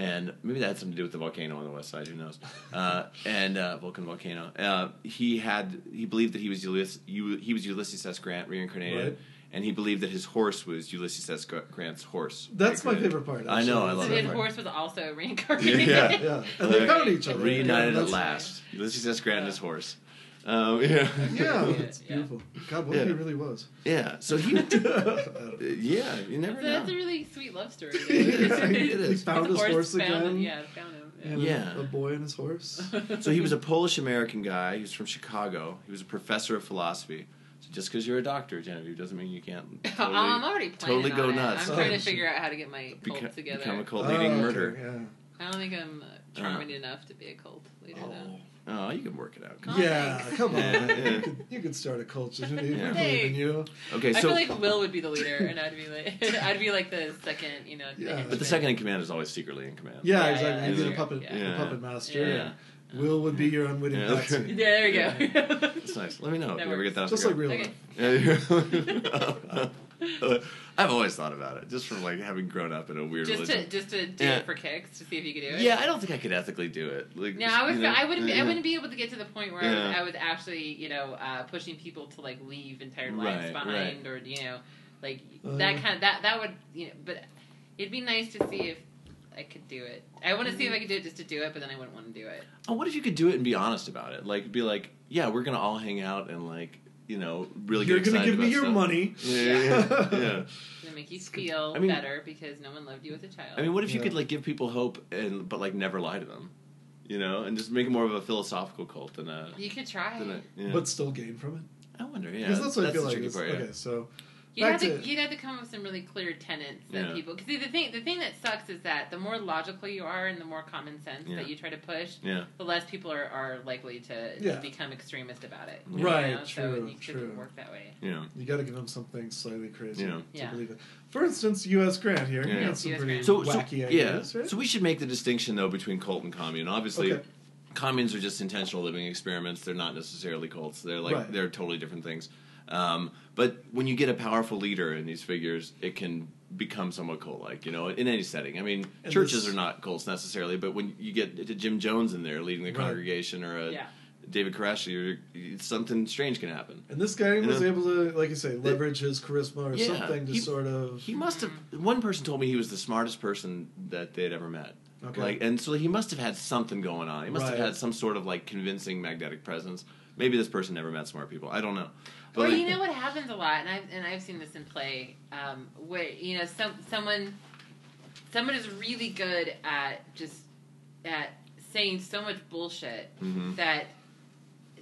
and maybe that had something to do with the volcano on the west side. Who knows? Uh, and uh, Vulcan volcano. Uh, he had he believed that he was Ulysses, he was Ulysses S. Grant reincarnated. Right. And he believed that his horse was Ulysses S. Grant's horse. That's my favorite part. I know, I love So that his part. horse was also reincarnated. Yeah. Yeah, and they found each other. Reunited Yeah, at that's- last. Ulysses S. Grant and his horse. Um, yeah. Yeah, Yeah, it's yeah. beautiful. God, what Yeah. if he really was? Yeah. So he. I yeah, you never That's, know. that's a really sweet love story. Yeah, it he is. found his horse found again. Him, yeah, found him. And Yeah. a, a boy and his horse. So he was a Polish American guy. He was from Chicago. He was a professor of philosophy. So just because you're a doctor, Genevieve, doesn't mean you can't totally, Oh, I'm already planning totally go on it. nuts. I'm Oh, trying to figure out how to get my cult beca- together. become a cult Oh, leading okay, murder. Yeah. I don't think I'm uh, charming enough to be a cult leader, though. Oh, Oh, you can work it out. Come Oh, yeah, thanks. come on. Yeah, yeah. You, could, you could start a culture. You believe Yeah. in you. on. Okay, I feel like Will would be the leader, and I'd be like, I'd be like the second, you know. Yeah. henchman. but the second in command is always secretly in command. Yeah, Yeah, exactly. yeah, You'd be the puppet, Yeah. the puppet master. Yeah. and Will would be your unwitting Yeah. patsy. Yeah, there we go. That's nice. Let me know if That you ever get that. Just off like real Okay. life. Yeah. I've always thought about it, just from like having grown up in a weird just to religion. just to do Yeah. it for kicks to see if you could do it. Yeah, I don't think I could ethically do it. Like, No, I would. you know, I wouldn't. Be, yeah. I wouldn't be able to get to the point where I, Yeah. was, I was actually, you know, uh, pushing people to like leave entire lives Right, behind, or you know, like Uh. that kind of that that would you know. But it'd be nice to see if I could do it. I want to see if I could do it just to do it, but then I wouldn't want to do it. Oh, what if you could do it and be honest about it? Like, be like, yeah, we're gonna all hang out and like, you know, really. Good. You're get going to give me about your stuff. money. Yeah, yeah, yeah. yeah. To make you feel I mean- better because no one loved you as a child. I mean, what if you Yeah. could like give people hope and but like never lie to them, you know, and just make it more of a philosophical cult than a. you could try. A yeah. But still gain from it. I wonder, yeah, Because that's what I feel like. part, yeah. Okay, so You'd Back have, to, to- you'd have to come up with some really clear tenets that Yeah. people. Because the thing, the thing that sucks is that the more logical you are and the more common sense Yeah. that you try to push, Yeah, the less people are, are likely to, Yeah. to become extremist about it. You Right, know? So true, you true. work that way. yeah. you got to give them something slightly crazy Yeah. to Yeah. believe it. For instance, U.S. Grant here. Yeah. He had some US pretty Grant. So, so wacky yeah, ideas, right? so we should make the distinction though between cult and commune. Obviously, Okay. communes are just intentional living experiments. They're not necessarily cults. They're like Right. they're totally different things. Um, but when you get a powerful leader in these figures, it can become somewhat cult-like. You know, in any setting. I mean, And churches this- are not cults necessarily, but when you get a Jim Jones in there leading the Right. congregation or a Yeah. David Koresh, you're, something strange can happen. And this guy You was know? able to, like you say, leverage his charisma or Yeah, something to he- sort of. He must have. One person told me he was the smartest person that they'd ever met. Okay. Like, and so he must have had something going on. He must Right. have had some sort of like convincing magnetic presence. Maybe this person never met smart people. I don't know. Or like- you know what happens a lot, and I've and I've seen this in play, um, where you know some someone someone is really good at just at saying so much bullshit Mhm. that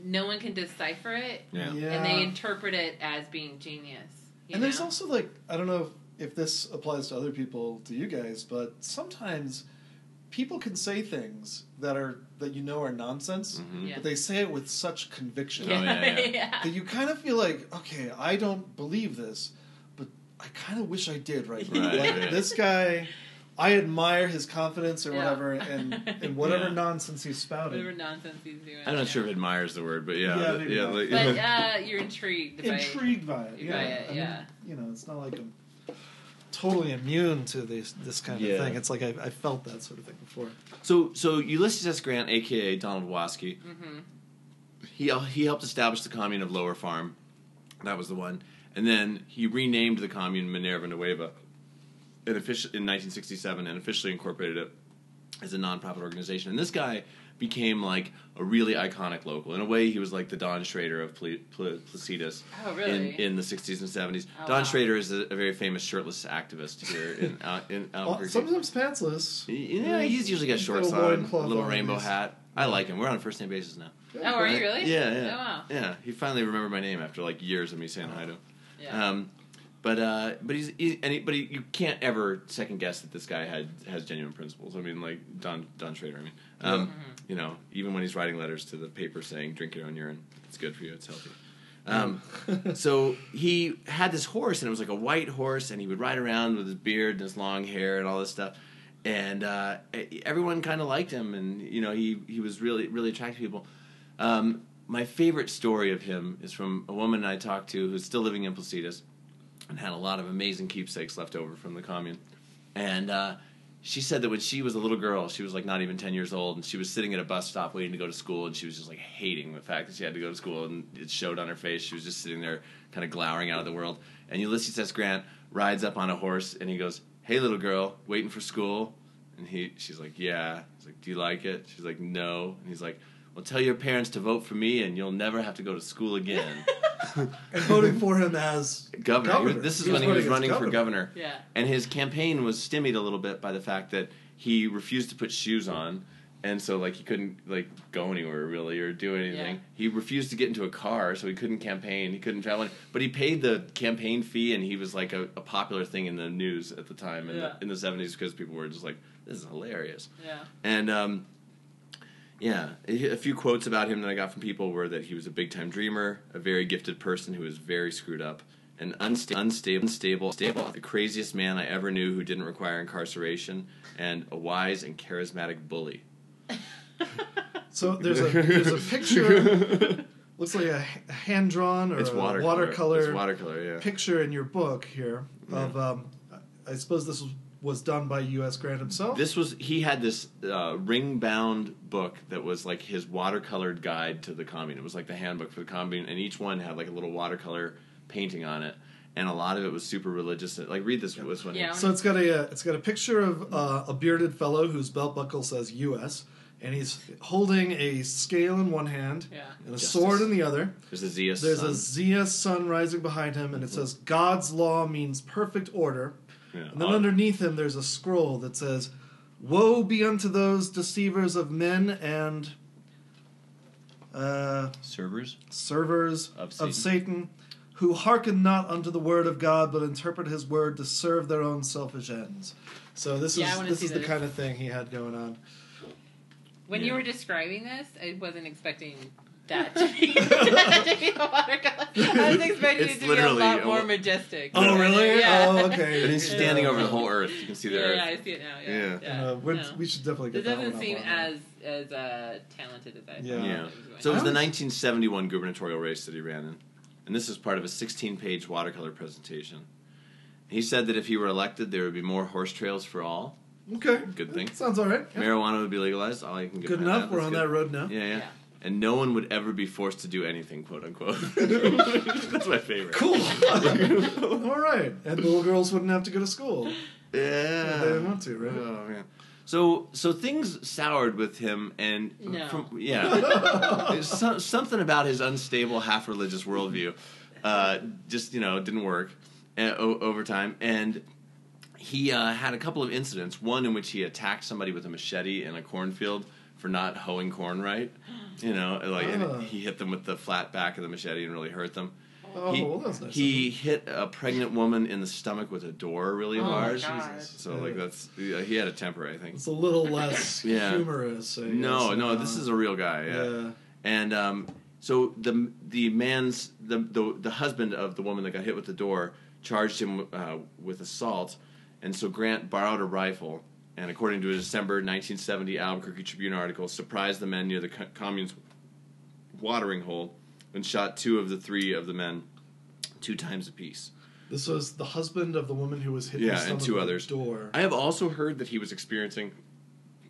no one can decipher it, Yeah. and they interpret it as being genius. you and there's also like I don't know if, if this applies to other people, to you guys, but sometimes people can say things that are that you know are nonsense, Mhm. Yeah. but they say it with such conviction Oh, yeah, yeah. that you kind of feel like, okay, I don't believe this, but I kind of wish I did right now. Right, like yeah. this guy, I admire his confidence or Yeah. whatever, and and whatever Yeah. nonsense he's spouting. Whatever nonsense he's doing. I'm not yeah. sure if admires the word, but yeah, Yeah, but- yeah, like- But uh, you're intrigued by intrigued by it. by Yeah, it, I mean, yeah. you know, it's not like I'm totally immune to this this kind of Yeah. thing. It's like I, I felt that sort of thing before. so so Ulysses S. Grant, aka Donald Waski, hmm he he helped establish the commune of Lower Farm. That was the one, and then he renamed the commune Minerva Nueva in, offici- in 1967 and officially incorporated it as a nonprofit organization. And this guy became like a really iconic local. In a way, he was like the Don Schrader of Ple- Ple- Placitas Oh, really? in, in the 60s and 70s. Oh, Don wow. Schrader is a, a very famous shirtless activist here in, uh, in Well, Albuquerque. sometimes pantsless. yeah, he's usually got shorts Little on, a little on, rainbow he's- hat. I like him. We're on a first name basis now. Oh, are you really? Yeah, yeah. Oh, wow. Yeah, he finally remembered my name after like years of me saying hi to him. Yeah. Um, but uh, but he's he, and he, but he, you can't ever second guess that this guy had has genuine principles. I mean, like Don Don Schrader. I mean, um, you know, even when he's writing letters to the paper saying "drink your own urine," it's good for you, it's healthy. Um, so he had this horse, and it was like a white horse, and he would ride around with his beard and his long hair and all this stuff. And uh, everyone kind of liked him, and you know he he was really really attractive to people. Um, my favorite story of him is from a woman I talked to who's still living in Placitas and had a lot of amazing keepsakes left over from the commune. And uh, she said that when she was a little girl, she was like not even 10 years old, and she was sitting at a bus stop waiting to go to school, and she was just like hating the fact that she had to go to school, and it showed on her face. She was just sitting there kind of glowering out of the world. And Ulysses S. Grant rides up on a horse, and he goes, Hey, little girl, waiting for school? And he, she's like, Yeah. He's like, Do you like it? She's like, No. And he's like, Well, tell your parents to vote for me, and you'll never have to go to school again. And voting for him as governor. Governor. This is He when he was running running as for governor. Yeah. And his campaign was stymied a little bit by the fact that he refused to put shoes on. And so, like, he couldn't like go anywhere really or do anything. Yeah. He refused to get into a car, so he couldn't campaign. He couldn't travel. But he paid the campaign fee, and he was like a, a popular thing in the news at the time in Yeah. the in the seventies because people were just like, "This is hilarious." Yeah. And um, yeah, a few quotes about him that I got from people were that he was a big time dreamer, a very gifted person who was very screwed up, an unsta- unstable, unstable, stable, the craziest man I ever knew who didn't require incarceration, and a wise and charismatic bully. so there's a there's a picture looks like a hand drawn or It's watercolor. watercolor It's watercolor. Yeah. picture in your book here of um, I suppose this was, was done by U.S. Grant himself. This was he had this uh, ring bound book that was like his watercolored guide to the commune. It was like the handbook for the commune, and each one had like a little watercolor painting on it, and a lot of it was super religious. Like read this this one. Yeah. So it's got a uh, it's got a picture of uh, a bearded fellow whose belt buckle says U.S. and he's holding a scale in one hand Yeah. and a Justice. sword in the other. There's a Zeus. There's sun. a Zia sun rising behind him, and it says God's law means perfect order. Yeah. And then underneath him, there's a scroll that says, "Woe be unto those deceivers of men and uh, servers. servers Of of Satan. Satan. who hearken not unto the word of God, but interpret His word to serve their own selfish ends." So this Yeah, I is wanna this see is the this. kind of thing he had going on. When Yeah. you were describing this, I wasn't expecting that to be, that to be a watercolor. I was expecting It's it to be a lot more wa- majestic. Oh, really? Yeah. Oh, okay. And he's Yeah. standing over the whole earth. You can see the Yeah, earth. yeah, I see it now. Yeah, Yeah. yeah. Uh, we're, No. We should definitely This get that It doesn't seem as as uh, talented as I Yeah. thought. Yeah. it So it was the 1971 gubernatorial race that he ran in, and this is part of a 16-page watercolor presentation. He said that if he were elected, there would be more horse trails for all. Okay. Good thing. Sounds all right. Yeah. Marijuana would be legalized. All you can get Good behind enough. We're That's on good. that road now. Yeah, yeah, Yeah. And no one would ever be forced to do anything, quote unquote. That's my favorite. Cool. all right. And little girls wouldn't have to go to school. Yeah. They didn't want to, right? Oh man. So so things soured with him, and No. from, yeah, so, something about his unstable, half religious worldview, uh, just you know didn't work uh, o- over time, and he uh, had a couple of incidents. One in which he attacked somebody with a machete in a cornfield for not hoeing corn right. You know, like and Ah. he hit them with the flat back of the machete and really hurt them. Oh, he, well, that's nice. he hit a pregnant woman in the stomach with a door really Oh, my hard. God. So like that's yeah, he had a temper, I think. It's a little less Yeah. humorous. I No, guess. no, Uh, this is a real guy. Yeah, yeah. and um, so the the man's the, the the husband of the woman that got hit with the door charged him uh, with assault, and so Grant borrowed a rifle. And according to a December 1970 Albuquerque Tribune article, surprised the men near the co- commune's watering hole and shot two of the three of the men two times apiece. This was the husband of the woman who was hit. Yeah, in the and two others. Door. I have also heard that he was experiencing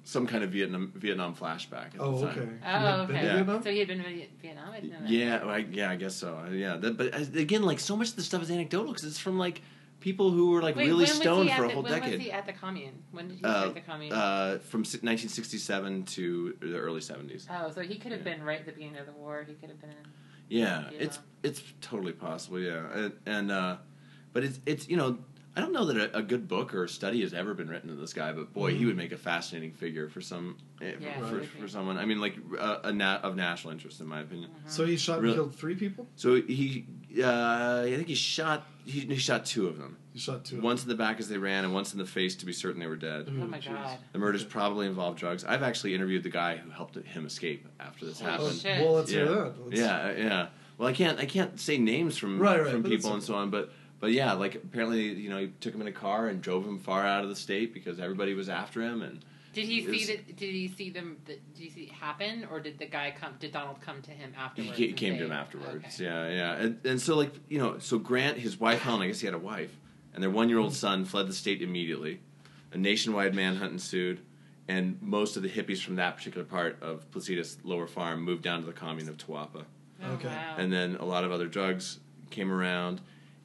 some kind of Vietnam Vietnam flashback. At oh, the okay. time. He Oh, okay. Vietnam? So he had been in Vietnam. I didn't know that. Yeah, I, yeah, I guess so. Yeah, that, but uh, again, like so much of the stuff is anecdotal because it's from like people who were like Wait, really when was he stoned for a the- whole when decade. was he at the commune? When did he Uh, start the commune? uh, from 1967 to the early 70s. oh, so he could have yeah. been right at the beginning of the war. He could have been. Yeah, Yeah. it's it's totally possible. Yeah, and, and uh, but it's it's you know I don't know that a, a good book or a study has ever been written of this guy, but boy, he Mhm. would make a fascinating figure for some eh, Yeah, for, he for, would. someone. I mean, like uh, a na- of national interest in my opinion. So he shot Really? and killed three people. So he, uh, I think he shot he, he shot two of them. He shot two. Once in the back as they ran, and once in the face to be certain they were dead. Ooh, Oh my jeez. god. The murders probably involved drugs. I've actually interviewed the guy who helped him escape after this Holy Oh, happened. shit. well, let's yeah. hear that. Let's- yeah, uh, yeah. Well, I can't I can't say names from Right, right, from people and so on, but but yeah, like apparently you know he took him in a car and drove him far out of the state because everybody was after him and Did he see was- that? Did he see them? Did he see it happen, or did the guy come? Did Donald come to him he afterwards? ca- and came say- to him afterwards. Okay. Yeah, yeah, and, and so like you know, so Grant, his wife Helen, I guess he had a wife, and their one year old son fled the state immediately. A nationwide manhunt ensued, and most of the hippies from that particular part of Placitas Lower Farm moved down to the commune of Tawapa. Oh, Okay. Wow. and then a lot of other drugs came around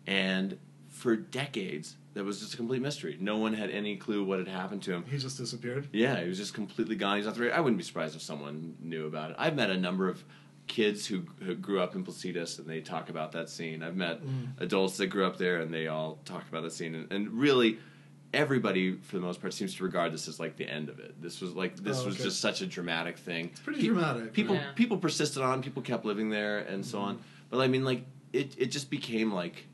and for decades that was just a complete mystery. No one had any clue what had happened to him. He just disappeared. Yeah, he was just completely gone. He's not the radio. I wouldn't be surprised if someone knew about it. I've met a number of kids who, who grew up in Placitas and they talk about that scene. I've met mm. adults that grew up there and they all talk about that scene. And, and really, everybody for the most part seems to regard this as like the end of it. This was like this Oh, was just such a dramatic thing. It's pretty dramatic, People Yeah. people persisted on. People kept living there and so mm-hmm. on. But I mean, like it it just became like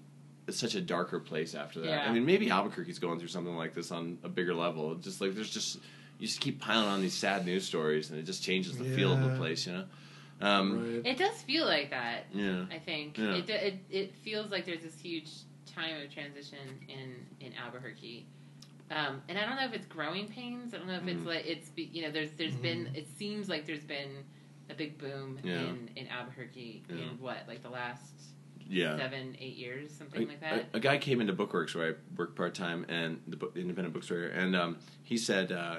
such a darker place after that. Yeah. I mean, maybe Albuquerque's going through something like this on a bigger level. Just like there's just you just keep piling on these sad news stories, and it just changes the feel of the place. You know. Um, right. It does feel like that. Yeah. I think Yeah. it, it it feels like there's this huge time of transition in in Albuquerque. Um, and I don't know if it's growing pains. I don't know if it's Mhm. like it's be- you know there's there's been it seems like there's been a big boom Yeah. in in Albuquerque Yeah. in what like the last Yeah. seven eight years something A, like that. a, a guy came into Bookworks where I work part time and the book, independent bookstore, and um, he said uh,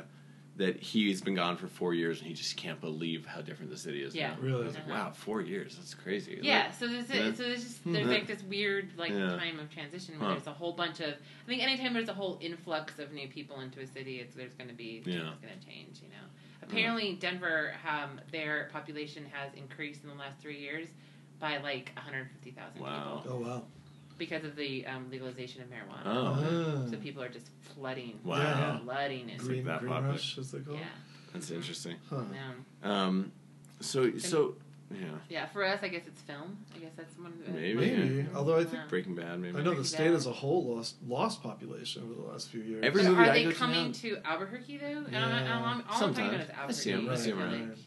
that he's been gone for four years and he just can't believe how different the city is. Yeah. now. Really? I was like, Uh-huh. wow, four years. That's crazy. Yeah, so there's a, so there's just there's like this weird like Yeah. time of transition where Huh. there's a whole bunch of I think anytime there's a whole influx of new people into a city, it's there's going to be Yeah. things going to change. You know, apparently Denver, um, their population has increased in the last three years by like 150,000 Wow. people Oh wow. because of the um, legalization of marijuana. Oh, Ah. So people are just flooding, wow. Yeah. flooding it. green, that green rush, as they call Yeah, it. That's interesting. Huh. yeah, Um, so so yeah, yeah. For us, I guess it's film. I guess that's one. Of the, Maybe. Maybe. yeah. Although I think Yeah. Breaking Bad maybe. I know the state Bad. as a whole lost lost population over the last few years. Every So movie are I they go to coming now- to Albuquerque though? And Yeah. I'm, I'm, all I'm talking Sometimes. about is I Albuquerque. see 'em, I see 'em feel around. like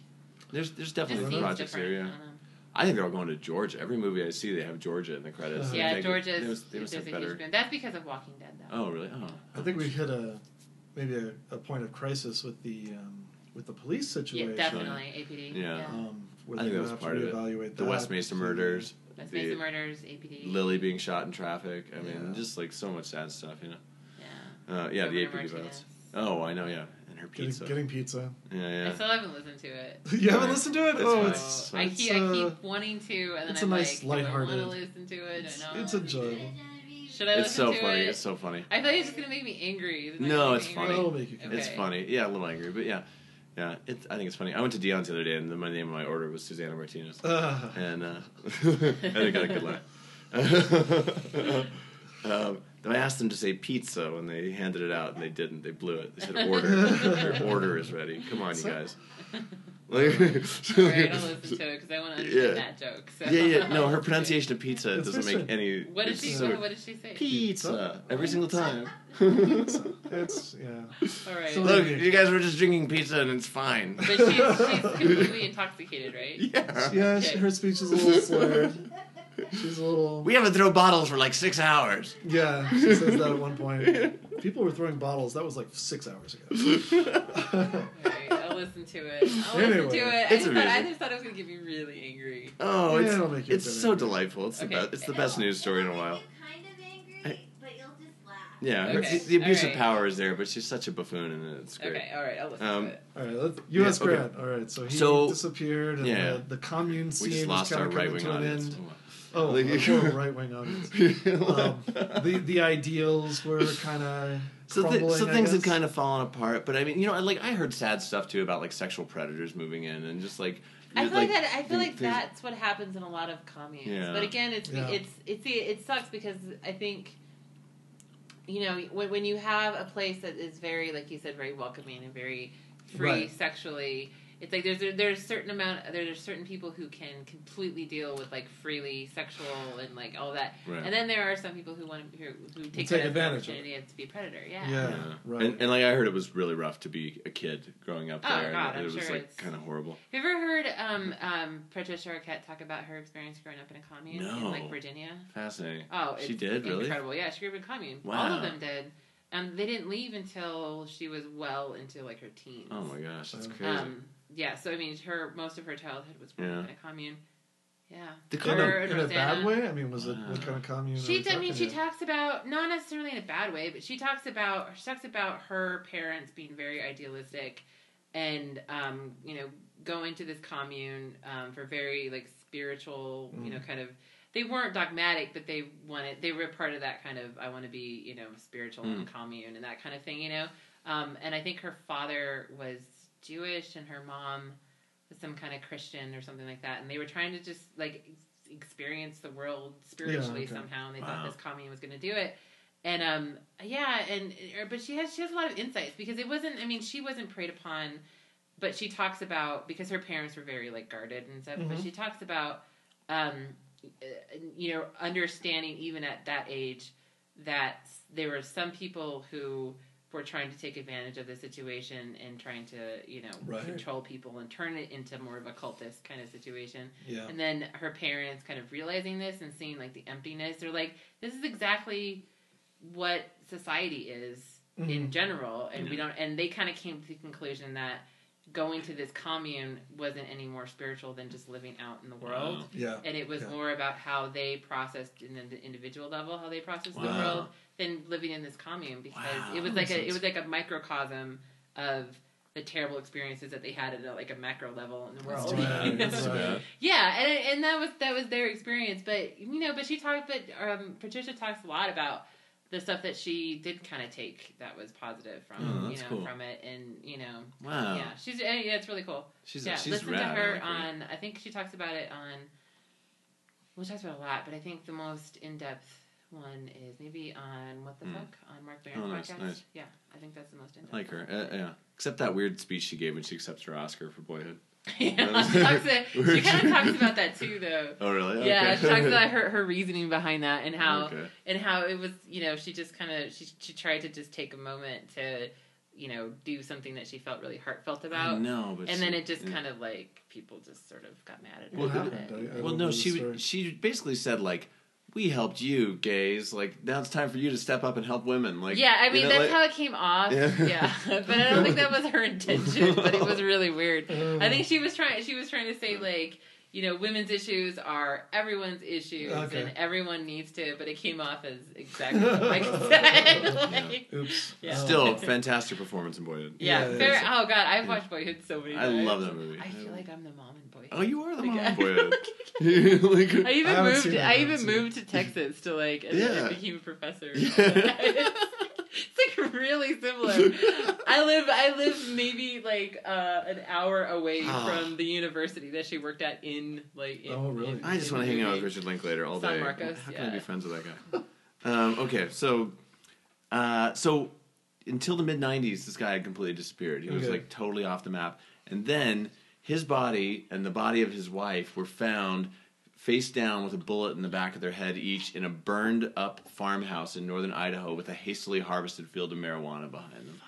There's there's Just definitely seems projects different. here. I Yeah. Don't know. I think they're all going to Georgia. Every movie I see, they have Georgia in the credits. Uh-huh. Yeah, think Georgia's They must, they must there's a better. huge boom. That's because of Walking Dead though. Oh really? Oh. I think we hit a maybe a, a point of crisis with the um, with the police situation. yeah, definitely APD. Yeah. Um, where I think they're that was part of it. reevaluate The. West Mesa murders. West the Mesa murders, APD. Lily being shot in traffic. I mean, Yeah. just like so much sad stuff, you know. Yeah. Uh, yeah, the Governor APD Martinez. violence. Oh, I know. Yeah, and her Getting, pizza. getting pizza. yeah, I still haven't listened to it. you haven't listened to it? That's oh, fine. it's, So I it's, keep, I uh, keep wanting to, and then it's I'm a nice, like, do I want to listen to it? it's, or it's enjoyable. Should I It's listen so to funny. it? It's so funny. I thought like it's just gonna make me angry. No, gonna it's me funny. It'll make you Okay. It's funny. Yeah, a little angry, but yeah, yeah. It, I think it's funny. I went to Dion's the other day, and the, my name of my order was Susana Martinez, Uh, and uh, I got a good laugh. um, I asked them to say pizza when they handed it out, and they didn't. They blew it. They said order. Your order is ready. Come on, you guys. Like, All right, I'll listen to it because I want to understand Yeah. that joke. So. yeah, yeah. No, her pronunciation of pizza It's doesn't make any. What did she? What, so- what did she say? Pizza every single time. it's yeah. All right. So- Look, you guys were just drinking pizza and it's fine. but she's, she's completely intoxicated, right? yeah. Yeah, Okay. her speech is a little slurred. She's a little. We haven't thrown bottles for like six hours. Yeah, she says that at one point. People were throwing bottles. That was like six hours ago. All right, I'll listen to it. I'll listen to it. I just, thought, I just thought it was gonna get me really angry. Oh, Yeah, it's it'll make you it's feel so angry. delightful. It's Okay. the best. It's the best news story in a while. kind of angry, but you'll just laugh. Yeah, Okay, the abuse of power is there, but she's such a buffoon, and it's great. Okay, all right, I'll listen Um, to it. All right, let's, U.S. Yeah, okay. Grant. All right, so he So- disappeared, and yeah. the, the commune We scene just is kind our of right coming to an audience. end. Oh, Like- a poor right wing audience. Um, the the ideals were kind of So, th- so things had kind of fallen apart, but I mean, you know, like I heard sad stuff too about like sexual predators moving in and just like. I feel like, that. I feel things- like that's what happens in a lot of communes. Yeah. But again, it's Yeah. it's it's it sucks because I think you know when when you have a place that is very like you said very welcoming and very free Right. sexually. It's like there's a, there's a certain amount there's certain people who can completely deal with like freely sexual and like all that, Right. and then there are some people who want to who, who take, take that as an advantage of opportunity to be a predator. Yeah. Yeah. Yeah. right. And, and like I heard, it was really rough to be a kid growing up there. Oh, there. God, and I'm it was sure like it's- kind of horrible. Have you ever heard um, um, Patricia Arquette talk about her experience growing up in a commune in like Virginia? Fascinating. Oh, She it's did, really? incredible. Yeah, she grew up in a commune. All of them did. Um, they didn't leave until she was well into like her teens. Oh my gosh, that's crazy. Um, yeah, so I mean, her most of her childhood was growing Yeah. in a commune. Yeah. the in, kind a, of, Her and in a bad way. I mean, was it Wow. what kind of commune? She, I mean, she here? talks about not necessarily in a bad way, but she talks about she talks about her parents being very idealistic, and um, you know, going to this commune um, for very like spiritual, you know, Mm. kind of they weren't dogmatic, but they wanted they were part of that kind of I want to be you know spiritual and commune and that kind of thing, you know. Um, and I think her father was Jewish and her mom was some kind of Christian or something like that, and they were trying to just like experience the world spiritually okay. somehow, and they Wow. thought this commune was going to do it. And um, yeah, and er, but she has she has a lot of insights because it wasn't. I mean, she wasn't preyed upon, but she talks about because her parents were very like guarded and stuff. But Mhm. she talks about, um, uh, you know, understanding even at that age that there were some people who were trying to take advantage of the situation and trying to you know Right. control people and turn it into more of a cultist kind of situation. Yeah. And then her parents kind of realizing this and seeing like the emptiness. They're like, this is exactly what society is in Mhm. general, and we don't. And they kind of came to the conclusion that going to this commune wasn't any more spiritual than just living out in the world. Wow. Yeah. And it was Yeah. more about how they processed in the individual level, how they processed the world, than living in this commune because Wow, it was like makes a it was like a microcosm of the terrible experiences that they had at a, like a macro level in the world. right, you that's right. Yeah, and and that was that was their experience. But you know, but she talked. But um, Patricia talks a lot about the stuff that she did kind of take that was positive from Oh, you know cool. from it, and you know, Wow. yeah, she's uh, yeah, it's really cool. She's yeah, she's listen rad. to I her like on. I think she talks about it on. Well, she talks about it a lot, but I think the most in depth one is maybe on what the Hmm. fuck on Marc Maron's Oh, nice, podcast. nice. Yeah, I think that's the most in depth. Like her. Uh, yeah. Except that weird speech she gave when she accepts her Oscar for Boyhood. Yeah, she, talks to- she kind of talks about that too, though. Oh, really? Yeah, she talks about her, her reasoning behind that and how Okay. and how it was. You know, she just kind of she she tried to just take a moment to, you know, do something that she felt really heartfelt about, know, but and she- then it just yeah. kind of like people just sort of got mad at her What about it. I- I Well, no, she story. she basically said like, "We helped you, gays. Like now it's time for you to step up and help women." Like, yeah, I you mean know, that's like- how it came off. Yeah. Yeah. but I don't think that was her intention. But it was really weird. I think she was trying. She was trying to say like, you know, women's issues are everyone's issues, Okay. and everyone needs to. But it came off as exactly what Mike said. like, Oops. Yeah. Still, fantastic performance in Boyhood. yeah, Yeah, fair. Oh god, I've watched Boyhood so many times. I love that movie. I feel like I'm the mom in Boyhood. Oh, you are the Like, mom in Boyhood. like, I even I moved. I I even seen it. moved to Texas to like and, Yeah. and became a professor. Yeah. it's like really similar. I live. I live maybe like uh, an hour away Ah. from the university that she worked at in like. In, Oh, really? in- I just want to hang out with movie. Richard Linklater all San day. Marcos, How can I be friends with that guy? um, okay, so uh, so until the mid '90s, this guy had completely disappeared. He was Okay. like totally off the map, and then his body and the body of his wife were found face down with a bullet in the back of their head each in a burned up farmhouse in northern Idaho with a hastily harvested field of marijuana behind them.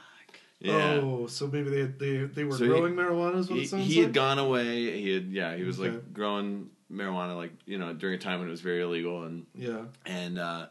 Yeah. Oh, so maybe they they they were So he- growing marijuana. Is what he, it sounds he like. had gone away. He had yeah. He was Okay. like growing marijuana like you know during a time when it was very illegal and Yeah. and uh,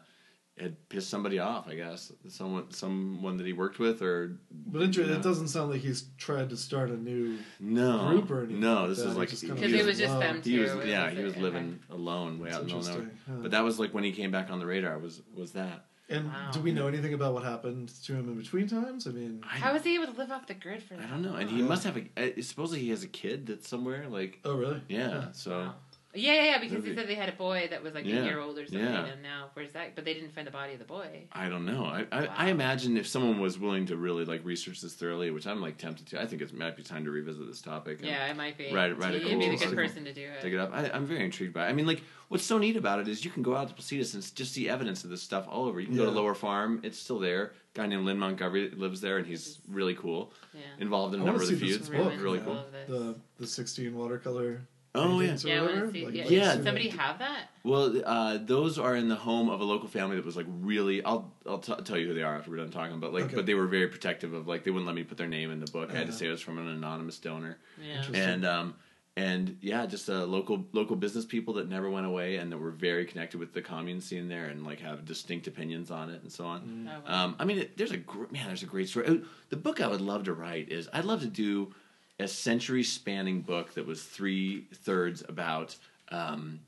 had pissed somebody off. I guess someone someone that he worked with or But inter- Yeah. it doesn't sound like he's tried to start a new. no Group or anything No, this that. is He like just he kinda Because was- it was just Wow. them two. he was It yeah was he was okay. living alone way That's out in the middle of nowhere. huh. But that was like when he came back on the radar. Was was that? and Wow. do we know anything about what happened to him in between times? I mean, I, How was he able to live off the grid for that? I don't know. And he Yeah. must have a. Uh, supposedly he has a kid that's somewhere. Like oh really? yeah. Huh. So Wow. Yeah, yeah, yeah. Because Movie. he said they had a boy that was like Yeah. a year old or something, Yeah. and now where's that? But they didn't find the body of the boy. I don't know. I, I, Wow. I imagine if someone was willing to really like research this thoroughly, which I'm like tempted to, I think it might be time to revisit this topic. Yeah, it might be. Write- write a He'd be the cool good person to do it. Dig it up. I, I'm very intrigued by. it. I mean, like, what's so neat about it is you can go out to Placitas and just see evidence of this stuff all over. You can go to Lower Farm; it's still there. A guy named Lynn Montgomery lives there, and he's really cool. Yeah. Involved in a I number of the see feuds. book. Really yeah. cool. all of this. The the sixteen watercolor. Oh yeah. Yeah, I wanna see. Like, yeah, let's Yeah. see Somebody have that? Well, uh, those are in the home of a local family that was like really. I'll I'll t- tell you who they are after we're done talking. But like, Okay. but they were very protective of like they wouldn't let me put their name in the book. I had to Uh-huh. say it was from an anonymous donor. Yeah. And um and yeah just uh, local local business people that never went away and that were very connected with the commune scene there and like have distinct opinions on it and so on Mm. Oh, wow. um i mean it, there's a gr- man there's a great story Uh, the book i would love to write is i'd love to do a century spanning book that was three thirds about um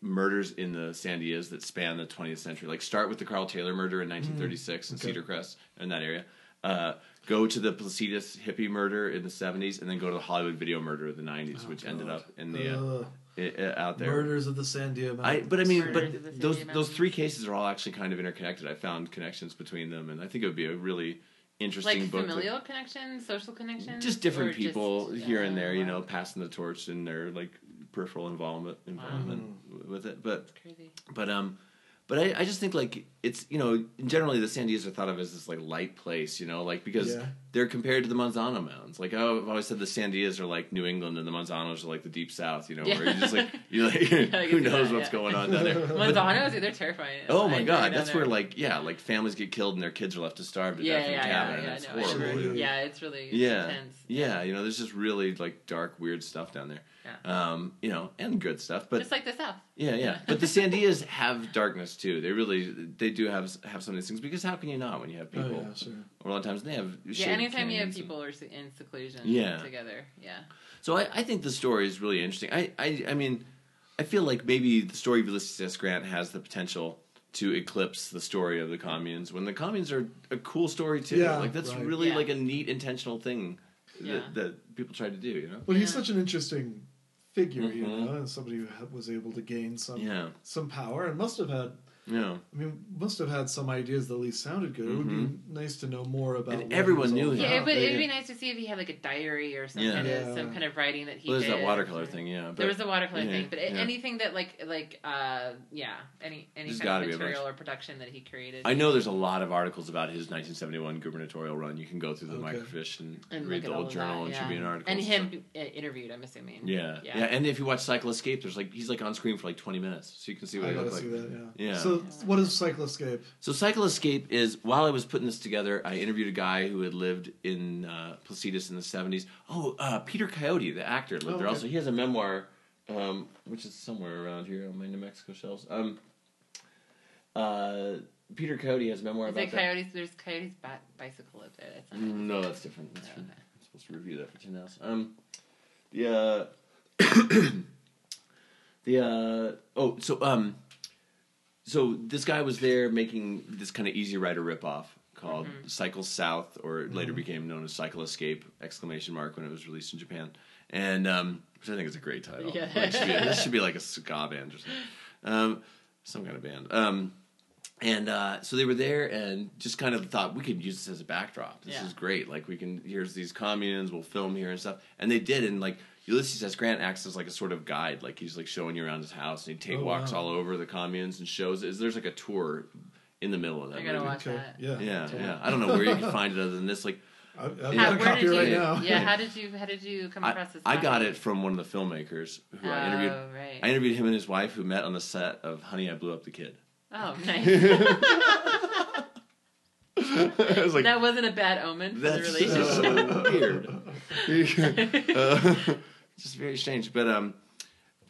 murders in the Sandias that span the 20th century. Like start with the Carl Taylor murder in 1936 in okay. Cedar Crest in that area. Uh, go to the Placitas hippie murder in the 70s, and then go to the Hollywood video murder of the 90s, Oh, which ended up in the uh, Ugh. i- i- out there. Murders of the Sandia I, but I mean, Murders but those those three cases are all actually kind of interconnected. I found connections between them, and I think it would be a really interesting Like book. to- familial connections, social connections, just different people just- here and there, you know, passing the torch and their like peripheral involvement involvement with it. But crazy. but um, but I, I just think like it's you know generally the Sandias are thought of as this like light place, you know, like because Yeah. they're compared to the Manzano Mounds. Like oh, I've always said the Sandias are like New England and the Manzanos are like the deep South, you know, where you're just like you're like I who knows that, what's yeah. going on down there. Manzanos, they're terrifying. Oh my grew god, that's where like yeah, like families get killed and their kids are left to starve to yeah, death in yeah, a yeah, cabin. yeah, it's no, horrible. yeah, it's really Yeah. intense. Yeah, you know, there's just really like dark, weird stuff down there. Yeah. Um, you know, and good stuff. But just like the South. yeah, yeah. But the Sandias have darkness too. They really they do have have some of these things because how can you not when you have Oh, people? yeah, sure. A lot of times they have Yeah, anytime you have canyons and- people are in seclusion Yeah. together. Yeah. So I, I think the story is really interesting. I, I I mean, I feel like maybe the story of Ulysses S. Grant has the potential to eclipse the story of the communes when the communes are a cool story too. Yeah, like that's right. really Yeah. like a neat intentional thing Yeah. that, that people try to do. You know. But he's Yeah. such an interesting figure, you Mhm. know, and somebody who was able to gain some Yeah. some power and must have had. Yeah. I mean, must have had some ideas that at least sounded good. It would be nice to know more about. Mm-hmm. And everyone knew him. Yeah, about. it would, it'd be nice to see if he had like a diary or some Yeah. kind of Yeah. some kind of writing that he Well, there's did. that watercolor thing. Yeah. But there was a watercolor yeah, thing, but yeah. anything that like like uh yeah any any There's kind of be a bunch. material or production that he created. I know there's a lot of articles about his 1971 gubernatorial run. You can go through the Okay. microfiche and, and read the all old journal that, and yeah. Tribune articles. and him uh, interviewed. I'm assuming. Yeah, yeah, Yeah. And if you watch Cycle Escape, there's like he's like on screen for like 20 minutes, so you can see what I he looks like. that. Yeah. Yeah. So, what is Cycle Escape? So Cycle Escape is while I was putting this together, I interviewed a guy who had lived in uh, Placitas in the 70s. Oh, uh, Peter Coyote, the actor, lived Oh, there okay. also. He has a memoir, um, which is somewhere around here on my New Mexico shelves. Um, uh, Peter Coyote has a memoir Is about it that. Coyotes? There's Coyotes bat bicycle up there. That's No, that's different. That's Oh, okay. I'm supposed to review that for Tin House. Um, the uh, the uh, oh, so um, so this guy was there making this kind of Easy Rider ripoff called Mm-hmm. Cycle South, or it later became known as Cycle Escape! Exclamation mark when it was released in Japan, and um, which I think is a great title. Yeah. Like, should be- this should be like a ska band or something, um, some kind of band. Um, and uh, so they were there and just kind of thought we could use this as a backdrop. This Yeah. is great. Like we can here's these communes, we'll film here and stuff. And they did and like Ulysses S. Grant acts as like a sort of guide. Like he's like showing you around his house and he'd take Oh, walks wow. all over the communes and shows is there's like a tour in the middle of that I gotta movie. watch that. Yeah. Yeah, totally. yeah. I don't know where you can find it other than this. Like I, I've How- got a where copy did right you, now. Yeah, how did you how did you come I, across this? I got it from one of the filmmakers who I Oh, interviewed. right. I interviewed him and his wife who met on the set of Honey I Blew Up the Kid. Oh, nice. I was like, that wasn't a bad omen for the That's relationship. so weird. Uh, just very strange, but um,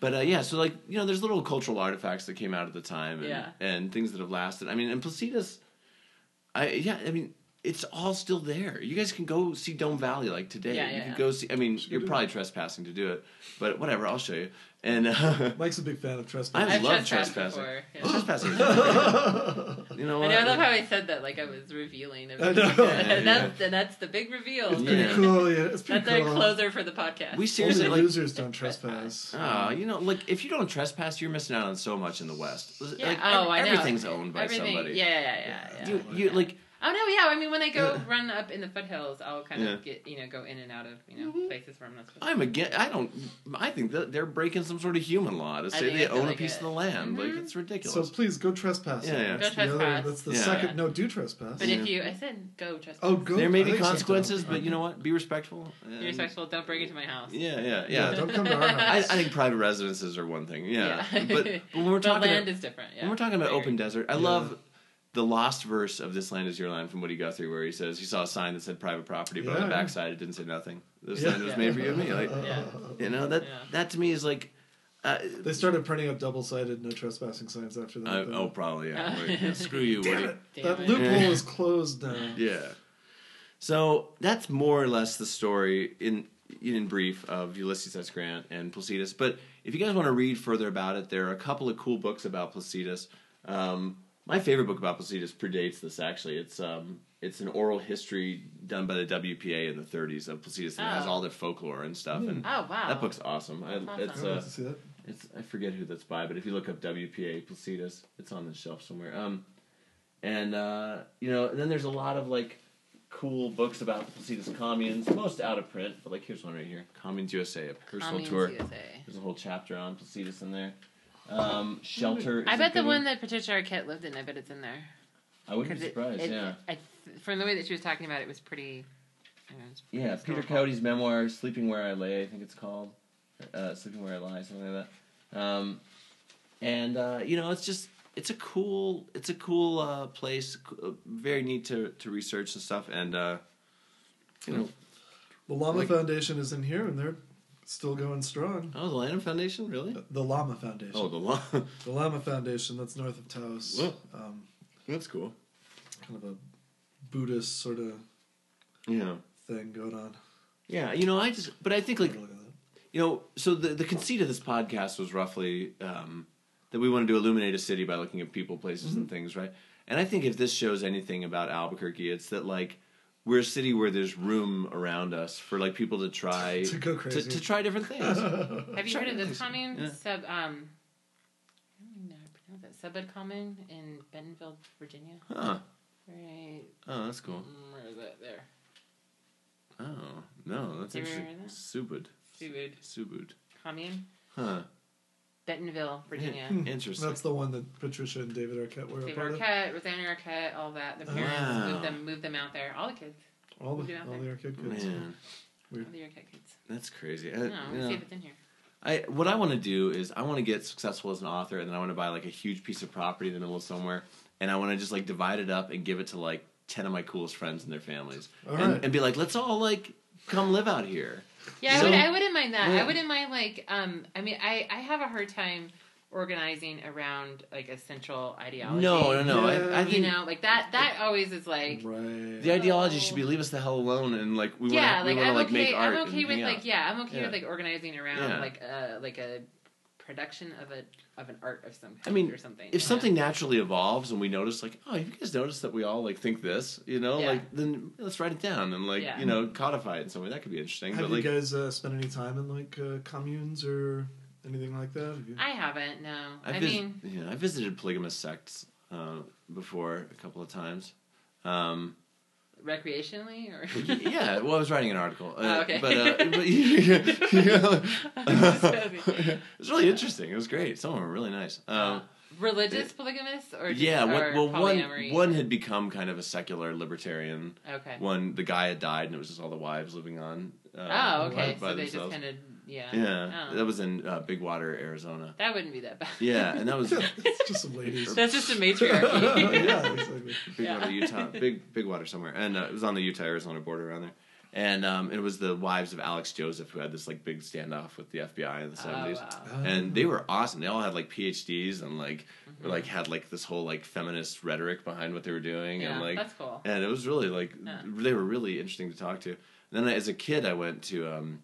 but uh, yeah. So like you know, there's little cultural artifacts that came out at the time, and, Yeah. and things that have lasted. I mean, and Placitas, I yeah, I mean. It's all still there. You guys can go see Dome Valley like today. Yeah, yeah, you yeah, can yeah. go see. I mean, Should you're do probably trespassing to do it, but whatever. I'll show you. And uh, Mike's a big fan of trespassing. I've love trespassing. before. Yeah. trespassing. you know I what? know. I love how I said that like I was revealing. Of I it. know. and that's and that's the big reveal. It's pretty Yeah. cool. Yeah, it's pretty That's cool. our closer for the podcast. we Only seriously like losers don't trespass. Oh, you know, like if you don't trespass, you're missing out on so much in the West. yeah. Like, oh, ev- I know. everything's owned by Everything- somebody. Yeah, yeah, yeah, yeah. You, you yeah. like Oh no, yeah. I mean, when I go run up in the foothills, I'll kind of get you know go in and out of you know Mm-hmm. places where I'm not supposed. I'm again. I don't. I think that they're breaking some sort of human law to say they it's own a piece good. of the land. Like Mhm. it's ridiculous. So please go trespass. Yeah, yeah. That's Go the other- trespass. That's the Yeah. second. No, do trespass. But Yeah. if you, I said go trespass. Oh, go. there may be consequences, but you know what? Be respectful. Be respectful. Don't break into my house. Yeah, yeah, Yeah, yeah. don't come to our I, house. I think private residences are one thing. Yeah, Yeah. but, but when we're But talking land about, is different. Yeah. when we're talking about open desert, I love the lost verse of "This Land Is Your Land" from Woody Guthrie, where he says he saw a sign that said private property, but on the yeah. backside it didn't say nothing. This Yeah. land was made for you and me. Like, Yeah. You know that Yeah. that to me is like, uh, They started printing up double-sided no trespassing signs after that. uh, oh probably yeah. Like, yeah, Screw you, Damn Woody. it! That it. loophole is closed now. Yeah. So that's more or less the story in in brief of Ulysses S. Grant and Placitas. But if you guys want to read further about it, there are a couple of cool books about Placitas. Um, my favorite book about Placitas predates this. Actually, it's um, it's an oral history done by the WPA in the 30s of Placitas, and it has Oh. all their folklore and stuff. And Oh wow. that book's awesome. I, That's It's awesome. I'd uh, to see that. It's I forget who that's by, but if you look up WPA Placitas, it's on the shelf somewhere. Um, and uh, you know, and then there's a lot of like cool books about the Placitas communes, most out of print, but like here's one right here, Communes USA, a personal Communes tour. USA. There's a whole chapter on Placitas in there. Um, Shelter. I is a bet the good one that Patricia Arquette lived in, I bet it's in there. I wouldn't be surprised. it- yeah. I, from the way that she was talking about it, it was pretty. I don't know, pretty Yeah, Peter historical. Cody's memoir, "Sleeping Where I Lay," I think it's called, uh, "Sleeping Where I Lie," something like that. Um, and uh, you know, it's just it's a cool it's a cool uh, place, uh, very neat to to research and stuff. And uh, you know, The Lama Like- Foundation is in here, and they're still going strong. oh, the Lanham Foundation, really? The Lama Foundation. Oh, the law. The Lama Foundation, that's north of Taos. Um, That's cool. kind of a Buddhist sort of Yeah, thing going on. yeah. You know, I just, but I think like Look at that. you know, so the the conceit of this podcast was roughly um, that we wanted to illuminate a city by looking at people, places, and things, right? And I think if this shows anything about Albuquerque, it's that like we're a city where there's room around us for like people to try To go crazy. to try different things. Have you heard of this commune? Yeah. Sub um. I don't even know how to pronounce it. Subud Commune in Bentonville, Virginia. huh? Right. Oh, that's cool. mm, Where is that? There. Oh no, that's You ever interesting. heard Subud, Subud Subud. Commune, Huh? Bentonville, Virginia. Interesting. That's the one that Patricia and David Arquette were a David part of. Arquette, Rosanna Arquette, all that. The parents Wow. moved them, moved them out there. All the kids, All the, all there? the Arquette kids. Man, all the Arquette kids. that's crazy. I, No, you let's know, see if it's in here. I what I want to do is I want to get successful as an author, and then I want to buy like a huge piece of property in the middle of somewhere, and I want to just like divide it up and give it to like ten of my coolest friends and their families, All and, right. and be like, let's all like come live out here. Yeah, So- I, would, I wouldn't mind that. Yeah. I wouldn't mind like um. I mean, I I have a hard time organizing around like a central ideology. No, no, no. I, I think You know, like that. That always is like. Right. the ideology should be leave us the hell alone, and like we yeah, want to like we want I'm like okay. make art. I'm okay and with hang like yeah, I'm okay Yeah. with like organizing around Yeah. like a like a production of a of an art of some kind I mean, or something. if yeah. something naturally evolves and we notice like oh you guys notice that we all like think this you know Yeah. like then let's write it down and like Yeah. you know codify it in some way that could be interesting Have but like you guys uh, spent any time in like uh, communes or anything like that? Have you? I haven't. No, I, I, vis- mean, yeah, I visited polygamous sects uh, before a couple of times. Um, recreationally or. yeah, well, I was writing an article. Uh, Oh, okay. But, uh, but you know, I'm just joking. it was really interesting. It was great. Some of them were really nice. Um, Religious polygamists or just, yeah, or well, one polyamory? one had become kind of a secular libertarian. Okay. One, the guy had died, and it was just all the wives living on. Uh, oh, okay. by- by so they just themselves. kind of yeah. Yeah, Oh. that was in uh, Big Water, Arizona. That wouldn't be that bad. Yeah, and that was it's just some ladies. That's just a matriarchy. yeah, exactly. Big Yeah. Water, Utah. Big Big Water somewhere, and uh, it was on the Utah Arizona border around there. And um, it was the wives of Alex Joseph who had this like big standoff with the FBI in the Oh, seventies, wow. and they were awesome. They all had like PhDs and like Mhm. like had like this whole like feminist rhetoric behind what they were doing, Yeah, and like that's cool. and it was really like Yeah. they were really interesting to talk to. And then as a kid, I went to um,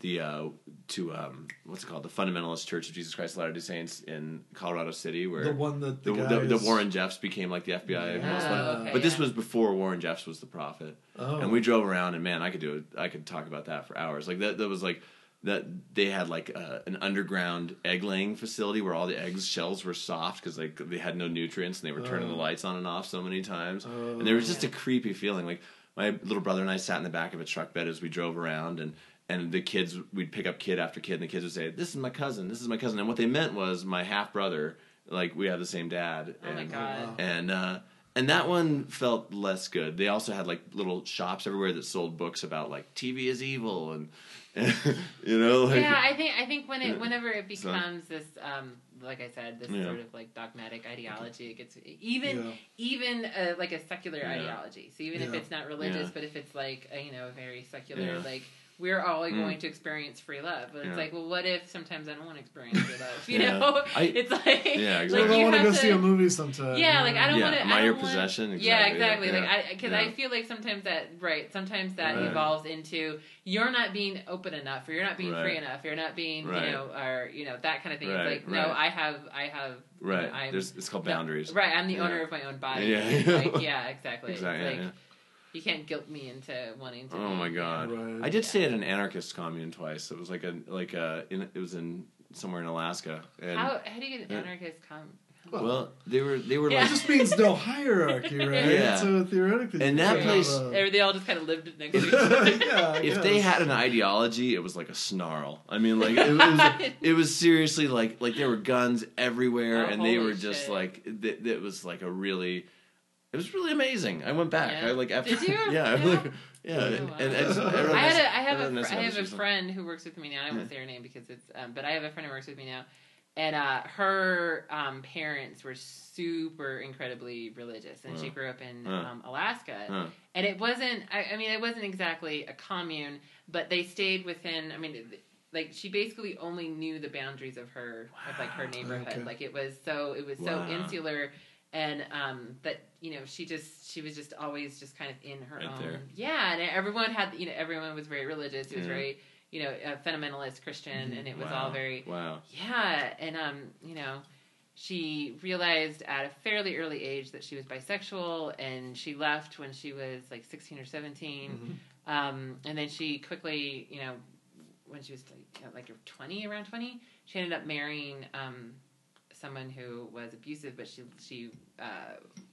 the uh, to um, what's it called, the Fundamentalist Church of Jesus Christ of Latter Day Saints in Colorado City, where The one that the, the, the, the Warren Jeffs became like the FBI. Yeah. most Oh, okay, but this yeah. was before Warren Jeffs was the prophet, Oh. and we drove around, and man, I could do it. I could talk about that for hours. Like that, that was like that. They had like uh, an underground egg laying facility where all the eggs shells were soft because like they had no nutrients, and they were turning the Oh. lights on and off so many times, Oh. and there was just Yeah. a creepy feeling. Like my little brother and I sat in the back of a truck bed as we drove around, and and the kids we'd pick up kid after kid, and the kids would say, "This is my cousin. This is my cousin," and what they meant was my half brother. Like we had the same dad. Oh my and, god. and uh, and that one felt less good. They also had like little shops everywhere that sold books about like TV is evil and, you know like yeah, I think I think when it whenever it So- becomes this um like I said, this Yeah. sort of like dogmatic ideology, it gets even Yeah. even uh, like a secular Yeah. ideology. So even if it's not religious, Yeah. but if it's like a, you know a very secular Yeah. like we're all Mm. going to experience free love, but Yeah. it's like, well, what if sometimes I don't want to experience free love? You Yeah. know, I- it's like Yeah, exactly. like I you want to go see a movie sometime. Yeah, like I don't Yeah, want to. my I your don't want- possession, Yeah, exactly, exactly. yeah, Like I, because I yeah. feel like sometimes that right. Sometimes that Right. evolves into you're not being open enough, or you're not being Right. free enough, you're not being Right. you know, or you know that kind of thing. Right, It's like no. I have, I have, you know, right. I'm, There's it's called no, boundaries. right, I'm the Yeah. owner of my own body. Yeah. Like, yeah, exactly. Exactly. It's yeah, like, yeah. You can't guilt me into wanting to. Oh be, my god! Right. I did stay at an anarchist commune twice. It was like a like a in, it was in somewhere in Alaska. And How how do you get an Yeah. anarchist come? well, they were they were Yeah. It just means no hierarchy, right? Yeah. So theoretically, And that place- have a- they all just kind of lived next to each other. yeah, if they had an ideology, it was like a snarl. I mean, like it was, it was seriously like like there were guns everywhere, Oh, and they were just shit. like it, it was like a really. It was really amazing. I went back. Yeah. I like after Did you? yeah, I Yeah. like, yeah, Oh, and, wow. and I, just, I, I had a I have wrote a fr- I have a friend who works with me now. I Yeah. won't say her name because it's um, but I have a friend who works with me now, and uh, her um, parents were super incredibly religious, and she grew up in Huh. um, Alaska, Huh. and it wasn't. I, I mean, it wasn't exactly a commune, but they stayed within. I mean. like she basically only knew the boundaries of her of like her neighborhood. Okay. Like it was so it was so insular and um that you know she just she was just always just kind of in her Right own there. yeah and everyone had you know everyone was very religious it was Yeah. very you know a fundamentalist christian and it was Wow. all very wow. yeah and um you know she realized at a fairly early age that she was bisexual and she left when she was like 16 or 17 Mhm. um, and then she quickly, you know, when she was like, you know, like twenty, around twenty, she ended up marrying um, someone who was abusive, but she she uh,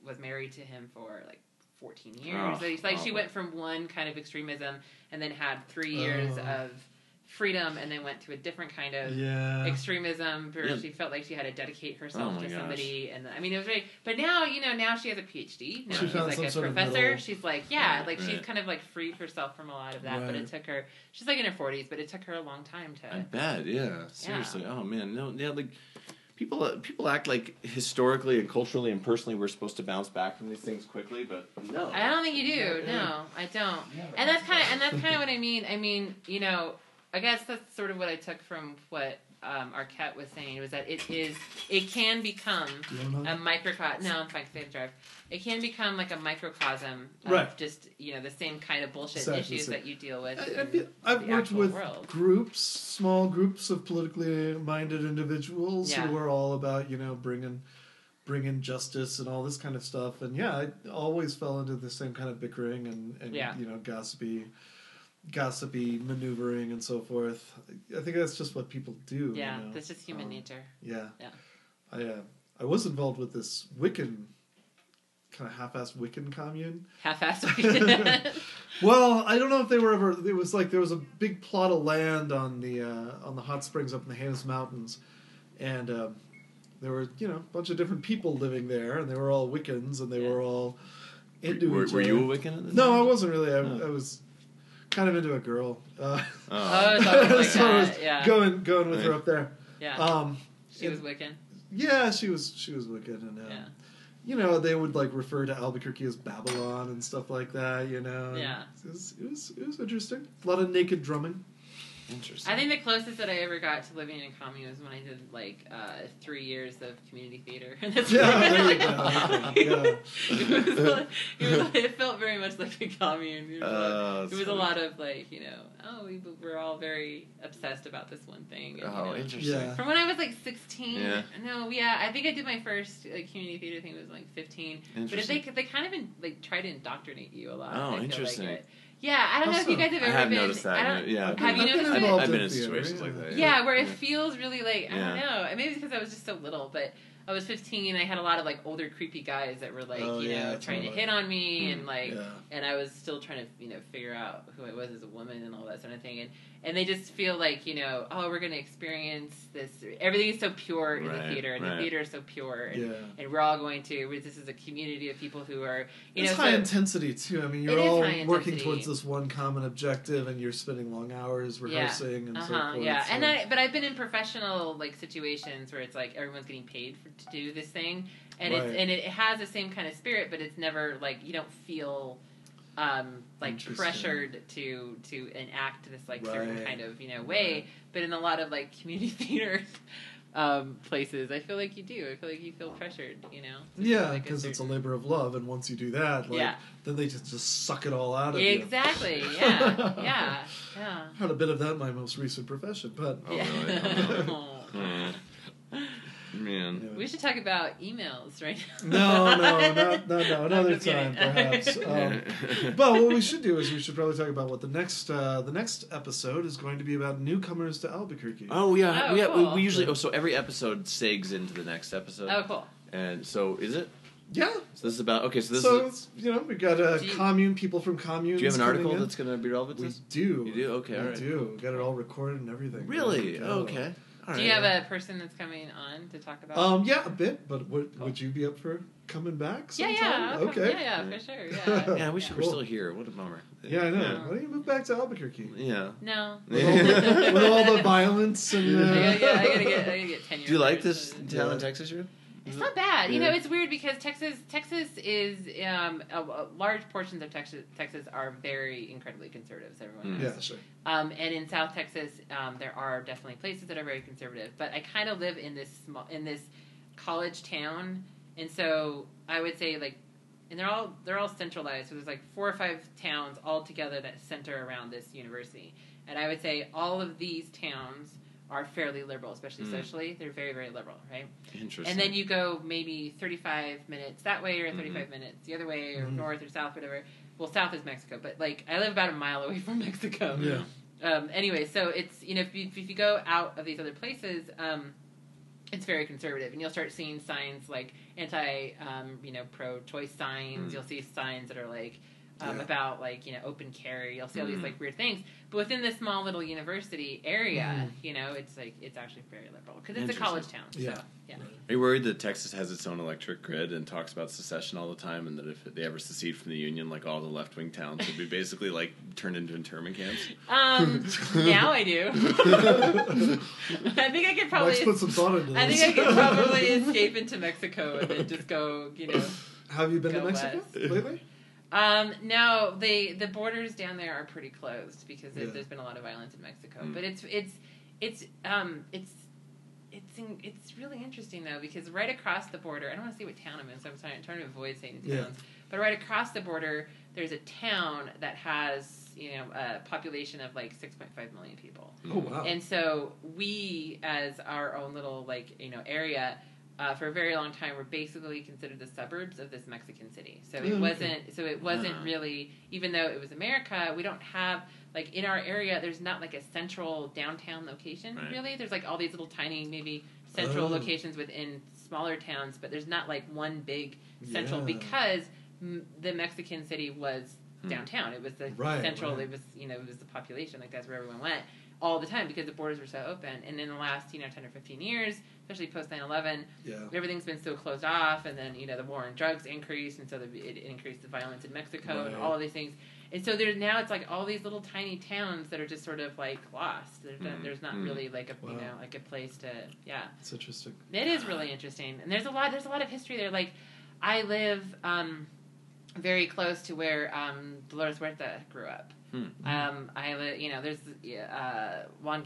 was married to him for like fourteen years. Oh, so it's like she went from one kind of extremism and then had three years Oh. of freedom, and then went to a different kind of yeah, extremism where Yeah. she felt like she had to dedicate Oh herself my to gosh. somebody and i mean it was very but now you know now she has a phd now She she's like a professor middle- she's like yeah Right, like she's kind of like freed herself from a lot of that but it took her she's like in her 40s but it took her a long time to I bet. Yeah. Seriously. Oh man. No. Yeah. Like people. uh, People act like historically and culturally and personally we're supposed to bounce back from these things quickly, but no. I don't think you do. No, I don't. And that's kind of and that's kind of what I mean. I mean, you know, I guess that's sort of what I took from what um, Arquette was saying was that it is it can become You don't know? a microcosm. No, I'm fine. In drive. It can become like a microcosm of Right. just you know the same kind of bullshit Exactly, issues that you deal with. I, in I feel, I've the worked with world. groups, small groups of politically minded individuals Yeah. who are all about you know bringing bringing justice and all this kind of stuff. And yeah, I always fell into the same kind of bickering and, and Yeah. you know gossipy, gossipy maneuvering and so forth. I think that's just what people do. yeah, you know? that's just human Um, nature. Yeah. Yeah. I uh, I was involved with this Wiccan kind of half-assed Wiccan commune. Half-assed. Well, I don't know if they were ever. It was like there was a big plot of land on the uh, on the hot springs up in the Jemez Mountains, and um, there were you know a bunch of different people living there, and they were all Wiccans, and they Yeah. were all into Were, each were you a Wiccan at this No, I wasn't really. I, Oh. I was kind of into a girl. Uh, Oh, something like so I was yeah. going going with her up there. yeah, Um, she was Wiccan. yeah, she was she was Wiccan, and um, Yeah. you know they would like refer to Albuquerque as Babylon and stuff like that. You know, Yeah. it was it was, it was interesting. A lot of naked drumming. Interesting. I think the closest that I ever got to living in a commune was when I did like uh, three years of community theater. Yeah, really there you like- go. it, was like, it, was, it felt very much like a commune. It was, like, that's it was a lot of like you know, oh, we we're all very obsessed about this one thing. And, you Oh, know. interesting. Yeah. From when I was like sixteen, Yeah. no, yeah, I think I did my first like community theater thing was like fifteen. But if they they kind of in, like try to indoctrinate you a lot. Oh, interesting. Like it. Yeah, I don't know if you guys have ever I ever have been. noticed that, I don't, yeah. Have you I've been noticed it? I've been in in theater, situations yeah. like that. Yeah, where it feels really like I Yeah. don't know. Maybe because I was just so little, but I was 15. I had a lot of like older creepy guys that were like Oh, you yeah, know trying to totally. hit on me Hmm. and like Yeah. and I was still trying to you know figure out who I was as a woman and all that sort of thing and and they just feel like you know oh we're gonna experience this everything is so pure in the theater and right. the theater is so pure and, Yeah. and we're all going to this is a community of people who are you it's know high so, intensity too. I mean, you're all working towards this one common objective, and you're spending long hours rehearsing and so Uh-huh, forth. yeah, so- and I but I've been in professional like situations where it's like everyone's getting paid for, to do this thing, and Right. it's and it has the same kind of spirit, but it's never like you don't feel um, like pressured to to enact this like certain kind of you know way. But in a lot of like community theater um, places, I feel like you do. I feel like you feel pressured. You know. to feel yeah, like because it's a labor of love, and once you do that, like, Yeah. then they just just suck it all out of you. Exactly. Yeah. yeah. Yeah. Had a bit of that in my most recent profession, but Oh, yeah. really? Oh, no. Man. Anyway. We should talk about emails right No, now. no, not, no, no, another time, perhaps. Um, but what we should do is we should probably talk about what the next uh, the next episode is going to be about newcomers to Albuquerque. Oh yeah, Oh, yeah. cool. We, we usually oh so every episode segs into the next episode. oh, cool. And so is it? Yeah. So this is about okay. So this so is. it's, you know we got a Do you- commune people from communes. Do you have an article in. that's going to be relevant to We this? do. You do? Okay, we alright. do. We got it all recorded and everything. Really? Ready to. Oh, okay. All Do right. you have a person that's coming on to talk about? Um, yeah, a bit. But would Cool. would you be up for coming back? Sometime? yeah, I'll come- Okay. yeah, yeah, for sure. Yeah. Yeah, we should. We're Cool. still here. What a bummer. Yeah, I know. Yeah. Why don't you move back to Albuquerque? Yeah. No. With all the, with all the violence and. Uh, I gotta, get, I gotta get, I gotta get tenure. Do you like this so- town in Texas you're in? It's not bad. You know, it's weird because Texas, Texas is um, a, a large portions of Texas. Texas are very incredibly conservative. As everyone Mm. knows. Yeah, sure. Um, and in South Texas, um, there are definitely places that are very conservative. But I kind of live in this small, in this college town, and so I would say like, and they're all they're all centralized. So there's like four or five towns all together that center around this university. And I would say all of these towns are fairly liberal, especially Mm. socially. They're very very liberal, right? Interesting. And then you go maybe 35 minutes that way or 35 Mhm. minutes the other way or Mhm. north or south, whatever. Well, south is Mexico, but like I live about a mile away from Mexico. Yeah. Um, anyway, so it's you know if you, if you go out of these other places, um, it's very conservative, and you'll start seeing signs like anti, um, you know, pro-choice signs. Mm. You'll see signs that are like um, Yeah. about like you know open carry. You'll see all these Mm. like weird things. But within this small little university area, Mm. you know, it's like it's actually very liberal because it's a college town. So, Yeah. yeah. Are you worried that Texas has its own electric grid and talks about secession all the time, and that if they ever secede from the Union, like all the left wing towns would be basically like turned into internment camps? Um, now I do. I think I could probably. Mike's put some thought into this. I think I could probably escape into Mexico and then just go, you know. Have you been to Mexico west. lately? Um, no, they the borders down there are pretty closed because Yeah. there's been a lot of violence in Mexico. Mm. But it's it's it's um it's it's in, it's really interesting though because right across the border, I don't want to say what town I'm in, so I'm trying, trying to avoid saying Yeah. towns. But right across the border, there's a town that has you know a population of like 6.5 million people. Oh wow. And so we, as our own little like you know area, uh, for a very long time, were basically considered the suburbs of this Mexican city. So it wasn't. So it wasn't Ah. really. Even though it was America, we don't have like in our area. There's not like a central downtown location. Right. Really, there's like all these little tiny maybe central Oh. locations within smaller towns, but there's not like one big central Yeah. because m- the Mexican city was Hmm. downtown. It was the Right, central. right. It was you know it was the population. Like that's where everyone went all the time because the borders were so open. And in the last you know ten or fifteen years, especially post 9-11, yeah. everything's been so closed off. And then you know the war on drugs increased, and so the, it increased the violence in Mexico and all of these things. And so there's now it's like all these little tiny towns that are just sort of like lost. There's, not, Mm, there's not mm. really like a you know like a place to yeah. It's interesting. It is really interesting, and there's a lot. There's a lot of history there. Like, I live um, very close to where um, Dolores Huerta grew up. Hmm. Um, I live. You know, there's uh, Juan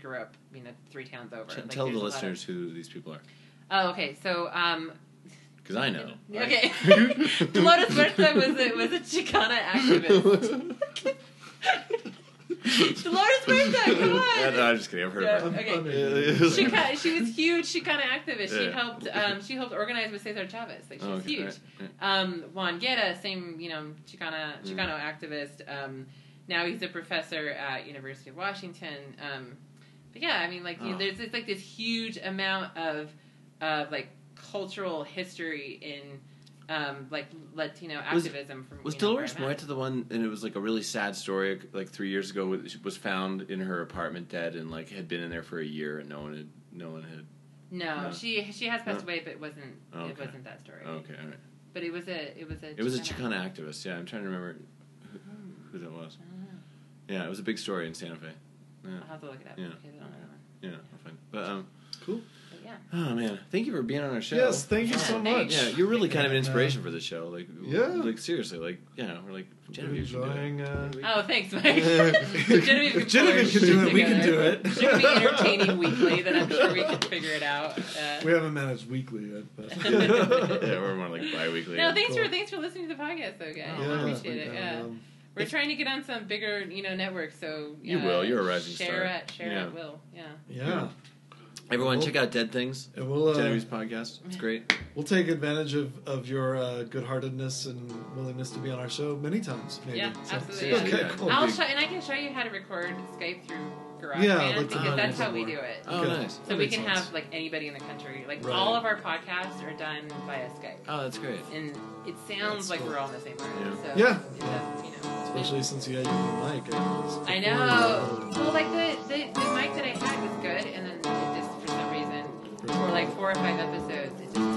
grew up. You know, three towns over. Like, Tell the lot of- listeners who these people are, oh, okay. So, um, because I know. okay. Dolores Huerta was a, was a Chicana activist. Dolores Huerta, come on. Yeah, no, I'm just kidding. I've heard Yeah. about I'm, Okay. I'm Yeah. she ki- she was huge. She kind of activist. She Yeah. helped um, she helped organize with Cesar Chavez. Like she Oh, was okay, huge. right, right. Um, Juan Guerra, same you know Chicana Mm. Chicano activist. Um, now he's a professor at University of Washington. Um, but yeah, I mean like you know, Oh. there's it's like this huge amount of of like cultural history in um, like Latino Was- activism from Was you know, where Dolores I'm. Huerta the one? And it was like a really sad story. Like three years ago, was- was found in her apartment dead, and like had been in there for a year, and no one had, no one had. No, No. she she has passed No. away, but it wasn't Oh, it wasn't that story. Okay, all right. But it was a it was a It was a Chicana activist. Yeah, I'm trying to remember who, who that was. I don't know. Yeah, it was a big story in Santa Fe. Yeah, I'll have to look it up. Yeah. because I don't know that yeah, I'll find. But um, Cool. But yeah. oh man, thank you for being on our show. Yes, thank you so much. Yeah, you're really kind of an inspiration for the show. Like, Yeah. like seriously, like yeah, we're like Genevieve should do it. Uh, Oh, thanks, Mike. Genevieve If Genevieve can do it, we can do it. It's going be entertaining weekly, then I'm sure we can figure it out. Uh, we haven't managed weekly yet, but yeah, we're more like bi-weekly. no, thanks Cool. for thanks for listening to the podcast, though, guys. Yeah, I appreciate it. Yeah, um, we're trying to get on some bigger, you know, networks. So You uh, will. You're a rising share star. At, share Yeah. at will. Yeah. yeah. Everyone, We'll- check out Dead Things. And we'll uh, Genevieve's podcast. It's great. we'll take advantage of, of your uh, good-heartedness and willingness to be on our show many times. Maybe. Yeah, So- absolutely. Yeah. Okay, Yeah. cool. I'll show, and I can show you how to record Skype through GarageBand Yeah, let's- because oh, that's nice. how we do it. Oh, Okay. nice. So That we can sense. have like anybody in the country. Like Right. all of our podcasts are done via Skype, Oh, that's great. and it sounds That's like cool. we're all in the same room. Yeah. So Yeah. it does, you know. Especially since you had your new mic. I, was I before know. Well, like the, the the mic that I had was good, and then it just for like four or five episodes. It just